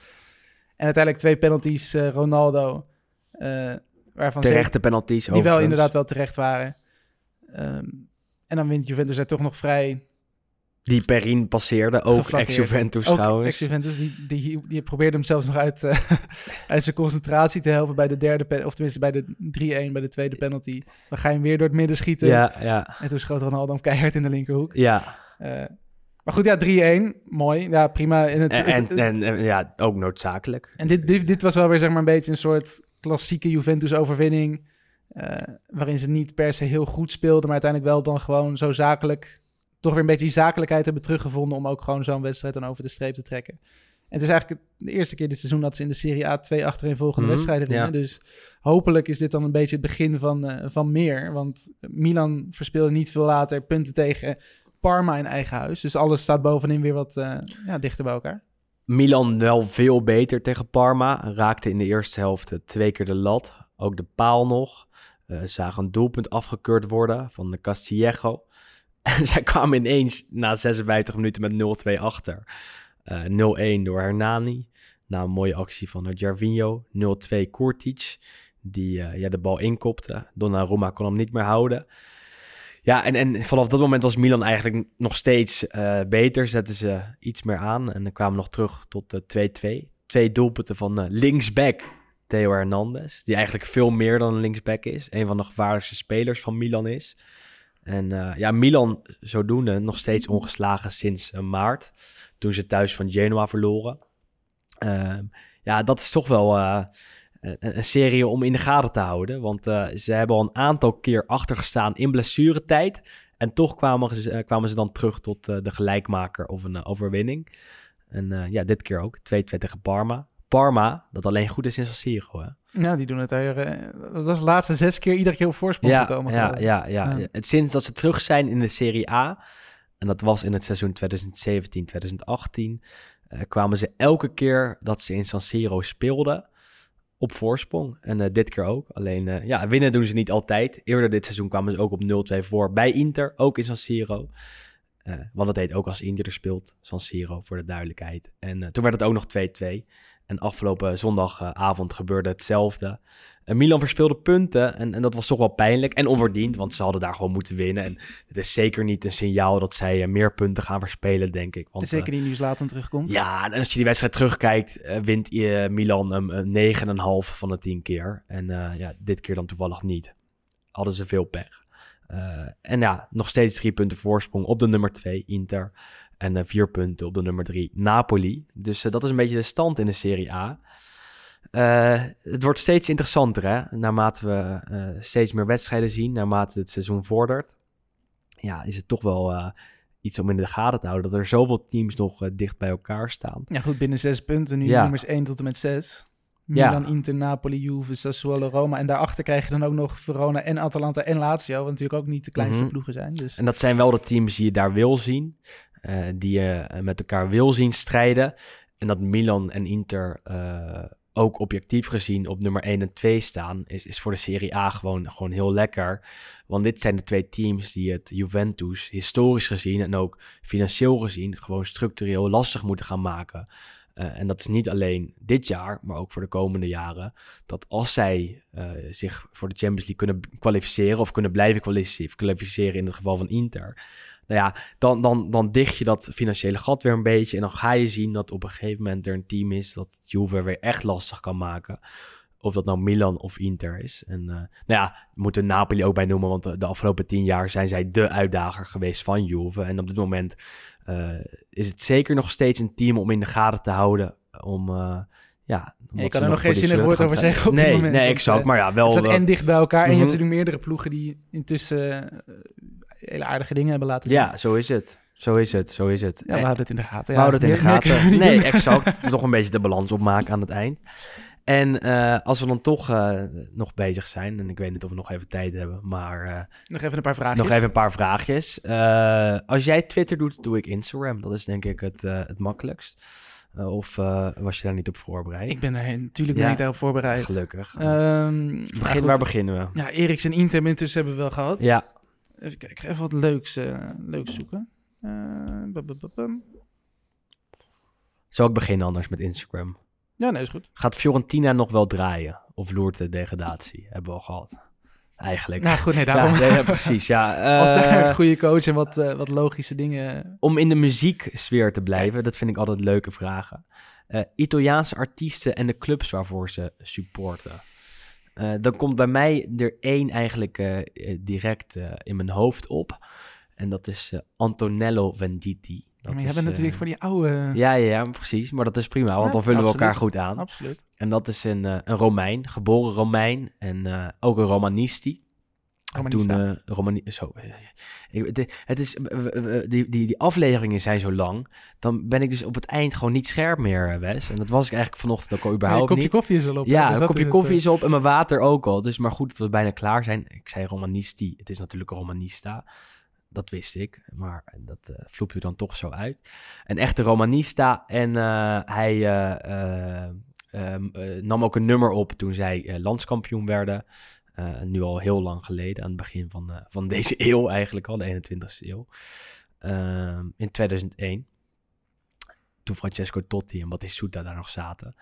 En uiteindelijk twee penalties eh, Ronaldo. eh, waarvan Terechte penalties. zeker- die wel inderdaad wel terecht waren. Ehm, en dan wint Juventus er toch nog vrij Die Perin passeerde, ook ex-Juventus Ook trouwens. Ex-Juventus, die, die, die probeerde hem zelfs nog uit, eh, uit zijn concentratie te helpen bij de derde pen, of tenminste bij de 3-1, bij de tweede penalty. Dan ga je hem weer door het midden schieten. Ja, ja, En toen schoot Ronaldo hem keihard in de linkerhoek. ja. Eh, maar goed, ja, 3-1. Mooi. Ja, prima. En, het, En, het- en, en, en ja, ook noodzakelijk. en dit, dit, dit was wel weer zeg maar een beetje een soort klassieke Juventus-overwinning. eh, waarin ze niet per se heel goed speelden, maar uiteindelijk wel dan gewoon zo zakelijk. Toch weer een beetje die zakelijkheid hebben teruggevonden om ook gewoon zo'n wedstrijd dan over de streep te trekken. En het is eigenlijk de eerste keer dit seizoen dat ze in de Serie A twee achtereenvolgende Mhm, wedstrijden winnen. ja. Dus hopelijk is dit dan een beetje het begin van, eh, van meer. Want Milan verspeelde niet veel later punten tegen Parma in eigen huis. Dus alles staat bovenin weer wat eh, ja, dichter bij elkaar. Milan wel veel beter tegen Parma. Raakte in de eerste helft eh, twee keer de lat. Ook de paal nog. Eh zagen een doelpunt afgekeurd worden van de Castillejo. En zij kwamen ineens na 56 minuten met 0-2 achter. Eh 0-1 door Hernani. Na een mooie actie van Jarvinho. 0-2 Kurtic. Die ja, de bal inkopte. Donnarumma kon hem niet meer houden. Ja, en, en vanaf dat moment was Milan eigenlijk nog steeds eh, beter. Zetten ze iets meer aan. En dan kwamen nog terug tot eh, 2-2. Twee doelpunten van eh, linksback Theo Hernandez. Die eigenlijk veel meer dan een linksback is. Een van de gevaarlijkste spelers van Milan is. En eh, ja, Milan zodoende nog steeds ongeslagen sinds eh, maart. Toen ze thuis van Genoa verloren. Ehm, ja, dat is toch wel eh, een, serie om in de gaten te houden. Want eh, ze hebben al een aantal keer achtergestaan in blessuretijd. En toch kwamen ze, eh, kwamen ze dan terug tot eh, de gelijkmaker of een overwinning. En ja, dit keer ook. 2-2 tegen Parma. Parma, dat alleen goed is in San Siro, hè? Ja, die doen het eh, dat was de laatste zes keer iedere keer op voorsprong Ja, gekomen. ja, ja, ja, Ja. Sinds dat ze terug zijn in de Serie A, en dat was in het seizoen 2017, 2018, eh, kwamen ze elke keer dat ze in San Siro speelden op voorsprong. En eh, dit keer ook. Alleen, eh, ja, winnen doen ze niet altijd. Eerder dit seizoen kwamen ze ook op 0-2 voor bij Inter, ook in San Siro. Eh, want dat heet ook als Inter er speelt, San Siro, voor de duidelijkheid. En toen werd het ook nog 2-2. En afgelopen zondagavond gebeurde hetzelfde. En Milan verspeelde punten en, en dat was toch wel pijnlijk en onverdiend, want ze hadden daar gewoon moeten winnen. En het is zeker niet een signaal dat zij eh, meer punten gaan verspelen, denk ik. Want, Zeker die nu later terugkomt. eh, ja, en als je die wedstrijd terugkijkt, eh, wint eh, Milan hem een 9,5 van de 10 keer. En eh, ja, dit keer dan toevallig niet. Hadden ze veel pech. Eh, en ja, nog steeds drie punten voorsprong op de nummer 2, Inter. En eh, vier punten op de nummer 3, Napoli. Dus eh, dat is een beetje de stand in de Serie A. Eh, het wordt steeds interessanter, hè? Naarmate we steeds meer wedstrijden zien, naarmate het seizoen vordert. Ja, is het toch wel iets om in de gaten te houden. Dat er zoveel teams nog dicht bij elkaar staan. Ja, goed, binnen zes punten. Nu Ja. nummers 1 tot en met 6. Ja. Milan, Inter, Napoli, Juve, Sassuolo, Roma. En daarachter krijg je dan ook nog Verona en Atalanta en Lazio. Wat natuurlijk ook niet de kleinste Mhm. ploegen zijn. Dus En dat zijn wel de teams die je daar wil zien. Eh, die je eh, met elkaar wil zien strijden. En dat Milan en Inter eh, ook objectief gezien op nummer 1 en 2 staan, is, is voor de Serie A gewoon, gewoon heel lekker. Want dit zijn de twee teams die het Juventus historisch gezien en ook financieel gezien gewoon structureel lastig moeten gaan maken. En dat is niet alleen dit jaar, maar ook voor de komende jaren. Dat als zij zich voor de Champions League kunnen kwalificeren of kunnen blijven kwalifice- kwalificeren in het geval van Inter. Nou ja, dan, dan, dan dicht je dat financiële gat weer een beetje. En dan ga je zien dat op een gegeven moment er een team is dat Juve weer echt lastig kan maken. Of dat nou Milan of Inter is. En eh, nou ja, moeten Napoli ook bij noemen, want de, de afgelopen tien jaar zijn zij de uitdager geweest van Juve. En op dit moment eh, is het zeker nog steeds een team om in de gaten te houden. Om, eh, ja, je omdat kan er nog geen zinnig woord over zeggen op dit nee, moment, Nee, exact. eh, Maar ja, wel... het staat en dicht bij elkaar. En je Mhm. hebt natuurlijk meerdere ploegen die intussen eh, hele aardige dingen hebben laten zien. Ja, zo is het. Zo is het, zo is het. Ja, we Eh, houden het in de gaten. We Ja, houden het in de we gaten. Nee, exact. Toch een beetje de balans opmaken aan het eind. En eh, als we dan toch eh, nog bezig zijn, en ik weet niet of we nog even tijd hebben, maar eh, Nog even een paar vragen. nog even een paar vraagjes. Eh, als jij Twitter doet, doe ik Instagram. Dat is denk ik het, eh, het makkelijkst. Eh, of eh, was je daar niet op voorbereid? Ik ben daar natuurlijk Ja. niet daarop voorbereid. Gelukkig. Begin, goed. waar beginnen we? Ja, Eriks en Inter intussen hebben we wel gehad. Ja, Even kijken, even wat leuks, eh, leuks zoeken. Eh, bum. zal ik beginnen anders met Instagram? Ja, nee, is goed. Gaat Fiorentina nog wel draaien? Of loert de degradatie? Hebben we al gehad. Eigenlijk. Nou goed, nee, daarom. ja, nee, ja, precies. Ja, Als daar Eh, een goede coach en wat, eh, wat logische dingen... Om in de muzieksfeer te blijven, dat vind ik altijd leuke vragen. Eh, Italiaanse artiesten en de clubs waarvoor ze supporten. Eh, dan komt bij mij er één eigenlijk eh, eh, direct in mijn hoofd op. En dat is Antonello Venditti. Dat maar is, bent natuurlijk voor die oude... Ja, ja, ja, precies. Maar dat is prima, want Ja, dan vullen we elkaar goed aan. Absoluut. En dat is een, een Romein, geboren Romein en ook een Romanisti. Romanista. Toen, eh, Romani zo, eh, het- is, die, die, die afleveringen zijn zo lang, dan ben ik dus op het eind gewoon niet scherp meer, eh, Wes. En dat was ik eigenlijk vanochtend ook al Nee, überhaupt een kopje niet. koffie is al op. Ja, dus een kopje is koffie is op en mijn water ook al. Dus maar goed dat we bijna klaar zijn. Ik zei Romanisti, het is natuurlijk Romanista. Dat wist ik, maar dat vloept u dan toch zo uit. Een echte Romanista en hij eh, eh, ehm, eh, nam ook een nummer op toen zij landskampioen werden. Eh, nu al heel lang geleden, aan het begin van, eh, van deze eeuw eigenlijk al, de 21ste eeuw. Ehm, in 2001. Toen Francesco Totti en Battista daar nog zaten.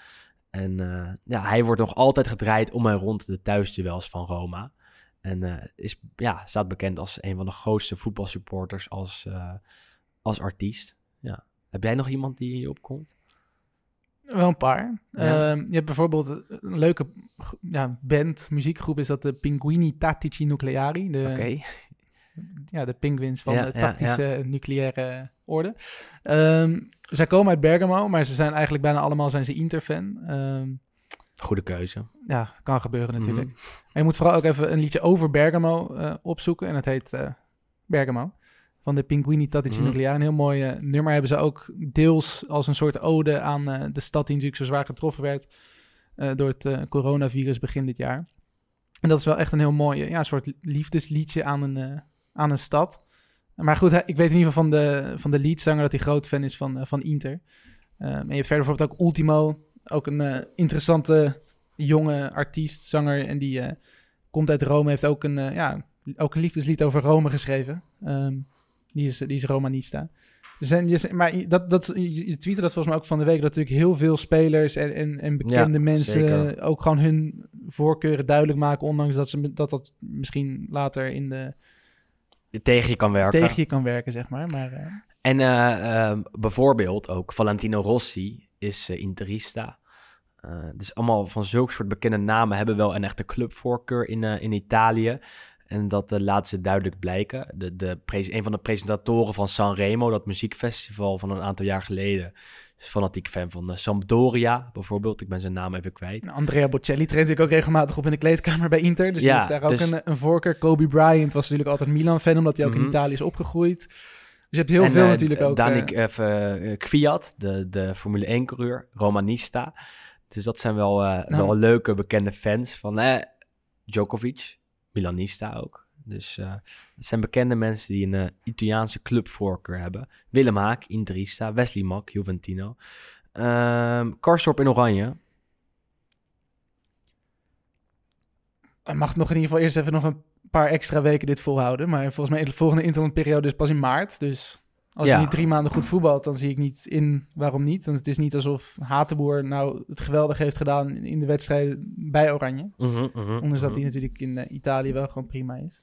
En eh, ja, hij wordt nog altijd gedraaid om en rond de thuisduels van Roma. En is, ja, staat bekend als een van de grootste voetbalsupporters als, als artiest. Ja. Heb jij nog iemand die je opkomt? Wel een paar. Ja. Ehm, je hebt bijvoorbeeld een leuke ja, band, muziekgroep is dat de Pinguini Tattici Nucleari. De, Oké. ja, de penguins van Ja, de tactische nucleaire orde. Ehm, zij komen uit Bergamo, maar ze zijn eigenlijk bijna allemaal zijn ze Inter-fan. Ehm, Goede keuze. ja, kan gebeuren natuurlijk. Mhm. En je moet vooral ook even een liedje over Bergamo eh, opzoeken. En het heet eh, Bergamo. Van de Pinguini Tattici Mhm. Nucleare. Een heel mooi eh, nummer hebben ze ook deels als een soort ode aan eh, de stad die natuurlijk zo zwaar getroffen werd eh, door het coronavirus begin dit jaar. En dat is wel echt een heel mooi, ja, soort liefdesliedje aan een, aan een stad. Maar goed, ik weet in ieder geval van de, van de leadzanger dat hij groot fan is van, van Inter. Eh, en je hebt verder bijvoorbeeld ook Ultimo, ook een interessante jonge artiest, zanger. En die komt uit Rome, heeft ook een, ja, ook een liefdeslied over Rome geschreven. Ehm, die, is, die is Romanista. Zijn, je- maar dat, dat, je tweette dat volgens mij ook van de week, dat natuurlijk heel veel spelers en, en, en bekende Ja, mensen zeker. ook gewoon hun voorkeuren duidelijk maken, ondanks dat ze, dat, dat misschien later in de, Tegen je kan werken. tegen je kan werken, zeg maar. maar eh, En eh, ehm, bijvoorbeeld ook Valentino Rossi is eh, Interista. Eh, dus allemaal van zulke soort bekende namen hebben wel een echte clubvoorkeur in, eh, in Italië. En dat eh, laten ze duidelijk blijken. De, de een van de presentatoren van Sanremo, dat muziekfestival van een aantal jaar geleden, is fanatiek fan van eh, Sampdoria bijvoorbeeld. Ik ben zijn naam even kwijt. Andrea Bocelli treedt natuurlijk ook regelmatig op in de kleedkamer bij Inter. Dus Ja, die heeft daar ook dus- een, een voorkeur. Kobe Bryant was natuurlijk altijd Milan-fan, omdat hij ook in Mhm. Italië is opgegroeid. Dus je hebt heel En, veel eh, natuurlijk ook. Danik even Kwiat, de, de Formule 1-coureur, Romanista. Dus dat zijn wel, Nou. wel leuke bekende fans van Djokovic, Milanista ook. Dus eh het zijn bekende mensen die een eh, Italiaanse clubvoorkeur hebben. Willem Haak, Interista, Wesley Mak, Juventino. Ehm Karstorp in Oranje. Hij mag nog in ieder geval eerst even nog een paar extra weken dit volhouden. Maar volgens mij de volgende interlandperiode is pas in maart. Dus als Ja. hij drie maanden goed voetbalt, dan zie ik niet in waarom niet. Want het is niet alsof Hatenboer nou het geweldig heeft gedaan in de wedstrijden bij Oranje. Mhm, mhm, Ondanks dat mhm. hij natuurlijk in eh, Italië wel gewoon prima is.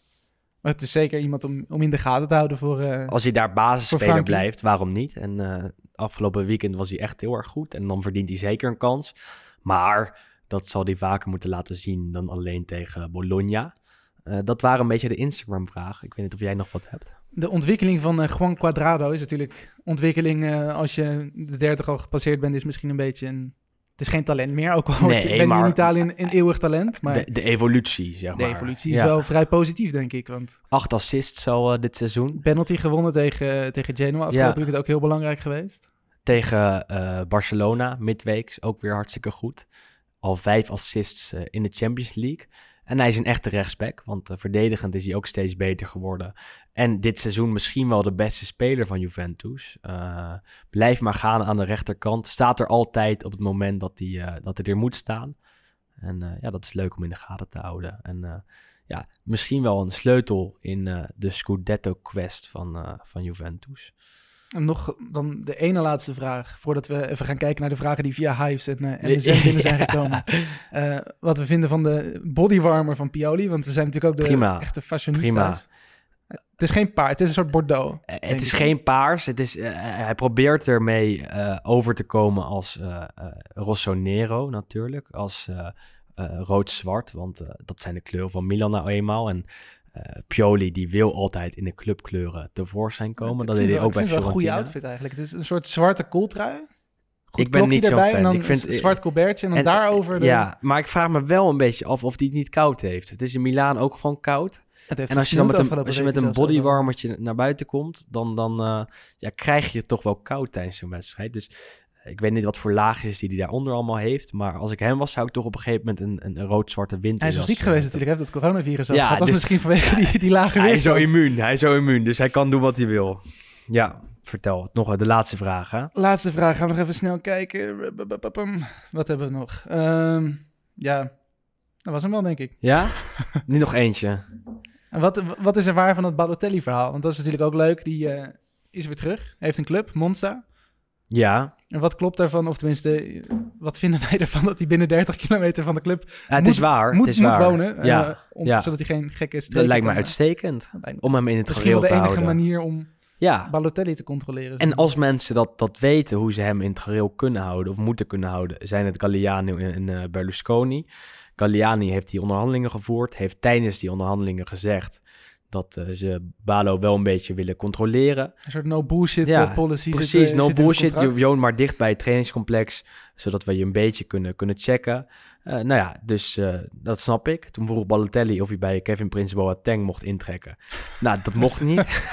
Maar het is zeker iemand om, om in de gaten te houden voor... eh, Als hij daar basisspeler blijft, waarom niet? En eh, afgelopen weekend was hij echt heel erg goed. En dan verdient hij zeker een kans. Maar dat zal hij vaker moeten laten zien dan alleen tegen Bologna. Eh, dat waren een beetje de Instagram-vragen. Ik weet niet of jij nog wat hebt. De ontwikkeling van eh, Juan Cuadrado is natuurlijk... Ontwikkeling eh, als je de 30 al gepasseerd bent, is misschien een beetje een... Het is geen talent meer, ook al je- ben je in Italië een, een eeuwig talent. Maar De, de evolutie, zeg de maar. evolutie is Ja. wel vrij positief, denk ik. Want Acht assists al eh, dit seizoen. penalty gewonnen tegen, tegen Genoa. Afgelopen Ja. weekend ook heel belangrijk geweest. Tegen Barcelona, midweeks, ook weer hartstikke goed. Al vijf assists in de Champions League. En hij is een echte rechtsback, want verdedigend is hij ook steeds beter geworden. En dit seizoen misschien wel de beste speler van Juventus. Eh, blijf maar gaan aan de rechterkant. Staat er altijd op het moment dat hij, eh, dat hij er moet staan. En eh, ja, dat is leuk om in de gaten te houden. En ja, misschien wel een sleutel in de Scudetto-quest van, van Juventus. En nog dan de ene laatste vraag, voordat we even gaan kijken naar de vragen die via Hives en uh, MSN binnen zijn gekomen. Uh, wat we vinden van de bodywarmer van Pioli, want we zijn natuurlijk ook de Prima. echte fashionistas. Het is geen paard, het is een soort Bordeaux. Uh, het is geen paars. Het is, uh, hij probeert ermee uh, over te komen als Rossonero natuurlijk. Als rood-zwart, want dat zijn de kleuren van Milan nou eenmaal. En Pioli die wil altijd in de clubkleuren tevoorschijn komen. dat deed hij ook bij Fiorentina. een goede outfit eigenlijk. Het is een soort zwarte kooltrui. Goed ik ben niet zo fan. En dan ik vind een zwart colbertje en dan en, daarover. De... Ja, maar ik vraag me wel een beetje af of die het niet koud heeft. Het is in Milaan ook gewoon koud. En als je dan met een, als je met een bodywarmertje naar buiten komt, dan, dan uh, ja, krijg je het toch wel koud tijdens zo'n wedstrijd. Dus ik weet niet wat voor laagjes die hij daaronder allemaal heeft. Maar als ik hem was, zou ik toch op een gegeven moment een, een, rood-zwarte winter. Hij is zo ziek geweest natuurlijk, heeft het coronavirus ja, Dat dus, is misschien vanwege die, die lage Hij is zo immuun, hij is zo immuun. Dus hij kan doen wat hij wil. Ja, vertel. Nog de laatste vraag, hè? Laatste vraag. Gaan we nog even snel kijken. Wat hebben we nog? Um, ja, dat was hem wel, denk ik. Ja? niet nog eentje. En wat, wat is er waar van het Balotelli-verhaal? Want dat is natuurlijk ook leuk. Die uh, is weer terug. Heeft een club, Monza. Ja. En wat klopt daarvan? Of tenminste, wat vinden wij ervan dat hij binnen 30 kilometer van de club ja, het moet, is waar, moet, het is moet waar. wonen? Ja. Uh, om, ja. Zodat hij geen gekke Dat lijkt me uitstekend. Om hem in het Misschien wel gereel de te enige houden. manier om ja. Balotelli te controleren. En als mensen dat, dat weten, hoe ze hem in het gereel kunnen houden of moeten kunnen houden, zijn het Galliano en uh, Berlusconi. Galliani heeft die onderhandelingen gevoerd, heeft tijdens die onderhandelingen gezegd dat uh, ze Balo wel een beetje willen controleren. Een soort no bullshit ja, uh, policy. Precies, zit, no bullshit. Je woont maar dicht bij het trainingscomplex, zodat we je een beetje kunnen, kunnen checken. Uh, nou ja, dus uh, dat snap ik. Toen vroeg Balotelli of hij bij Kevin Prince Boateng mocht intrekken. nou, dat mocht niet.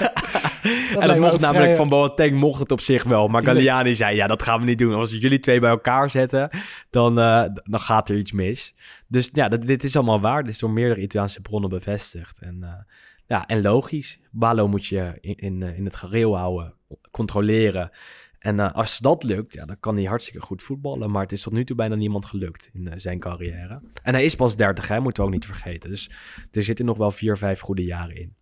dat en dat mocht namelijk vrij, van Boateng mocht het op zich wel. Maar Galliani zei, ja, dat gaan we niet doen. Als we jullie twee bij elkaar zetten, dan, uh, dan gaat er iets mis. Dus ja, dat, dit is allemaal waar. Dit is door meerdere Italiaanse bronnen bevestigd. En ja, en logisch. Balo moet je in, in, in het gereel houden, controleren. En uh, als dat lukt, ja, dan kan hij hartstikke goed voetballen. Maar het is tot nu toe bijna niemand gelukt in uh, zijn carrière. En hij is pas 30, hè, moeten we ook niet vergeten. Dus er zitten nog wel vier, vijf goede jaren in.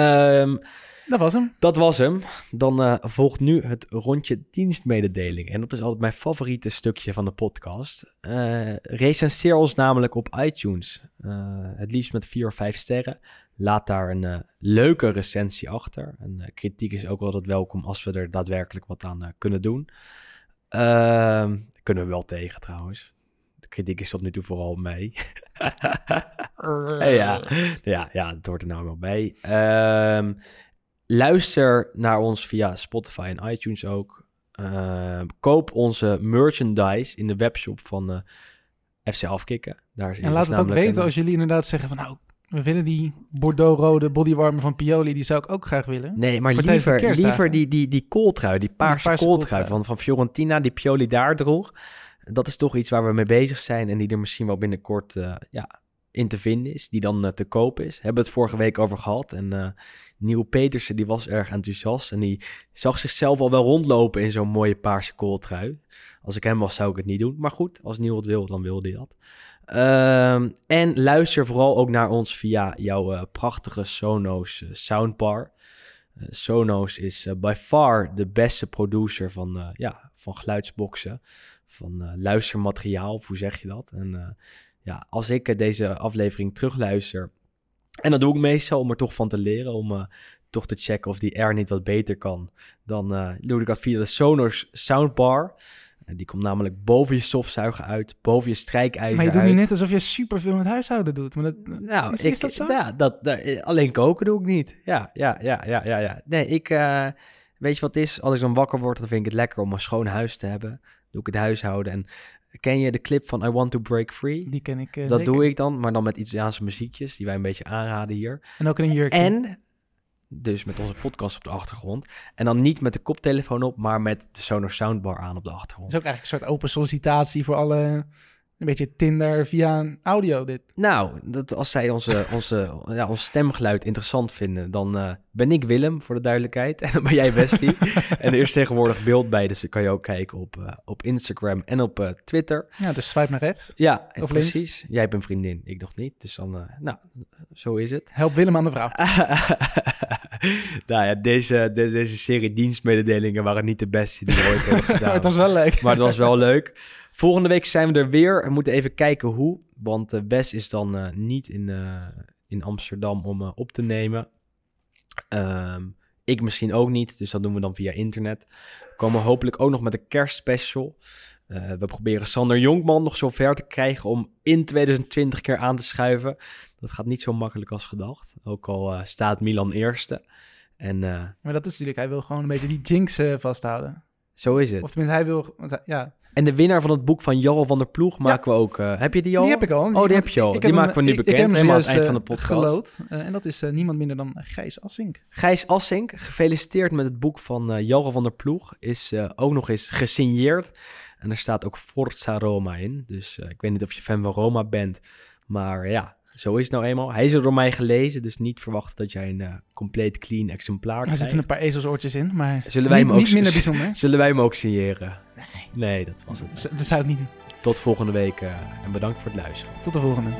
Um, dat was hem. Dat was hem. Dan uh, volgt nu het rondje dienstmededeling. En dat is altijd mijn favoriete stukje van de podcast. Uh, recenseer ons namelijk op iTunes. Uh, het liefst met vier of vijf sterren. Laat daar een uh, leuke recensie achter. En uh, kritiek is ook altijd welkom als we er daadwerkelijk wat aan uh, kunnen doen. Uh, kunnen we wel tegen trouwens. De kritiek is tot nu toe vooral mee. ja, ja, ja, dat hoort er nou wel bij. Uh, luister naar ons via Spotify en iTunes ook. Ehm, koop onze merchandise in de webshop van FC Afkikken. Daar is, en laat het ook weten als jullie inderdaad zeggen van nou, we willen die Bordeaux-rode bodywarmer van Pioli, die zou ik ook graag willen. Nee, maar liever, liever die, die, die kooltrui, die paarse, die paarse kooltrui, kooltrui van, van Fiorentina, die Pioli daar droeg. Dat is toch iets waar we mee bezig zijn en die er misschien wel binnenkort uh, ja, in te vinden is, die dan uh, te koop is. Hebben we het vorige week over gehad en uh, Nieuw Petersen, die was erg enthousiast en die zag zichzelf al wel rondlopen in zo'n mooie paarse kooltrui. Als ik hem was, zou ik het niet doen. Maar goed, als Nieuw het wil, dan wil hij dat. Uh, en luister vooral ook naar ons via jouw uh, prachtige Sonos uh, soundbar. Uh, Sonos is by far de beste producer van, ja, van geluidsboxen, van luistermateriaal, hoe zeg je dat? En ja, als ik deze aflevering terugluister, en dat doe ik meestal om er toch van te leren, om toch te checken of die air niet wat beter kan, dan doe ik dat via de Sonos soundbar. Die komt namelijk boven je stofzuiger uit, boven je strijkijzer Maar je doet uit. nu net alsof je superveel met huishouden doet. Maar dat, nou, is, ik, is dat zo? Ja, dat, dat, alleen koken doe ik niet. Ja, ja, ja, ja, ja. ja. Nee, ik... Uh, weet je wat het is? Als ik dan wakker word, dan vind ik het lekker om een schoon huis te hebben. Doe ik het huishouden. En ken je de clip van I Want To Break Free? Die ken ik uh, Dat zeker. doe ik dan, maar dan met Italiaanse muziekjes, die wij een beetje aanraden hier. En ook in een jurkje. En dus met onze podcast op de achtergrond. En dan niet met de koptelefoon op, maar met de Sonos soundbar aan op de achtergrond. Is ook eigenlijk een soort open sollicitatie voor alle... Een beetje Tinder via audio dit. Nou, dat als zij onze, onze, ja, ons stemgeluid interessant vinden, dan uh, ben ik Willem, voor de duidelijkheid. En dan ben jij Westie. en er is tegenwoordig beeld bij, dus dan kan je ook kijken op, uh, op Instagram en op uh, Twitter. Ja, dus swipe naar rechts. Ja, of precies. Links. Jij hebt een vriendin, ik nog niet. Dus dan, nou, zo is het. Help Willem aan de vrouw. nou ja, deze, de- deze serie dienstmededelingen waren niet de beste die we ooit hebben gedaan. Maar het was wel leuk. Maar het was wel leuk. Volgende week zijn we er weer. We moeten even kijken hoe. Want eh Wes is dan eh, niet in, eh, in Amsterdam om op te nemen. Ehm, ik misschien ook niet. Dus dat doen we dan via internet. We komen hopelijk ook nog met een kerstspecial. We proberen Sander Jonkman nog zo ver te krijgen om in 2020 keer aan te schuiven. Dat gaat niet zo makkelijk als gedacht. Ook al staat Milan eerste. En Maar dat is natuurlijk, hij wil gewoon een beetje die jinx vasthouden. zo is het. Of tenminste, hij wil, want hij- ja, En de winnaar van het boek van Jarl van der Ploeg maken we ook. eh, heb je die al? die heb ik al. Oh, die heb je al. ik- ik Die maken we nu ik- ik bekend, heb hem helemaal aan het eind van de eh, podcast. Eh, en dat is niemand minder dan Gijs Assink. Gijs Assink, gefeliciteerd met het boek van eh Jarl van der Ploeg. Is ook nog eens gesigneerd. En er staat ook Forza Roma in. Dus ik weet niet of je fan van Roma bent. Maar ja, zo is het nou eenmaal. Hij is er door mij gelezen. Dus niet verwachten dat jij een eh, compleet clean exemplaar Er krijgt. zitten een paar ezelsoortjes in, maar Zullen wij niet, hem ook niet minder bijzonder. Zullen wij hem ook signeren? Nee. Nee, dat was het. Dat zou ik niet doen. Tot volgende week eh, en bedankt voor het luisteren. Tot de volgende.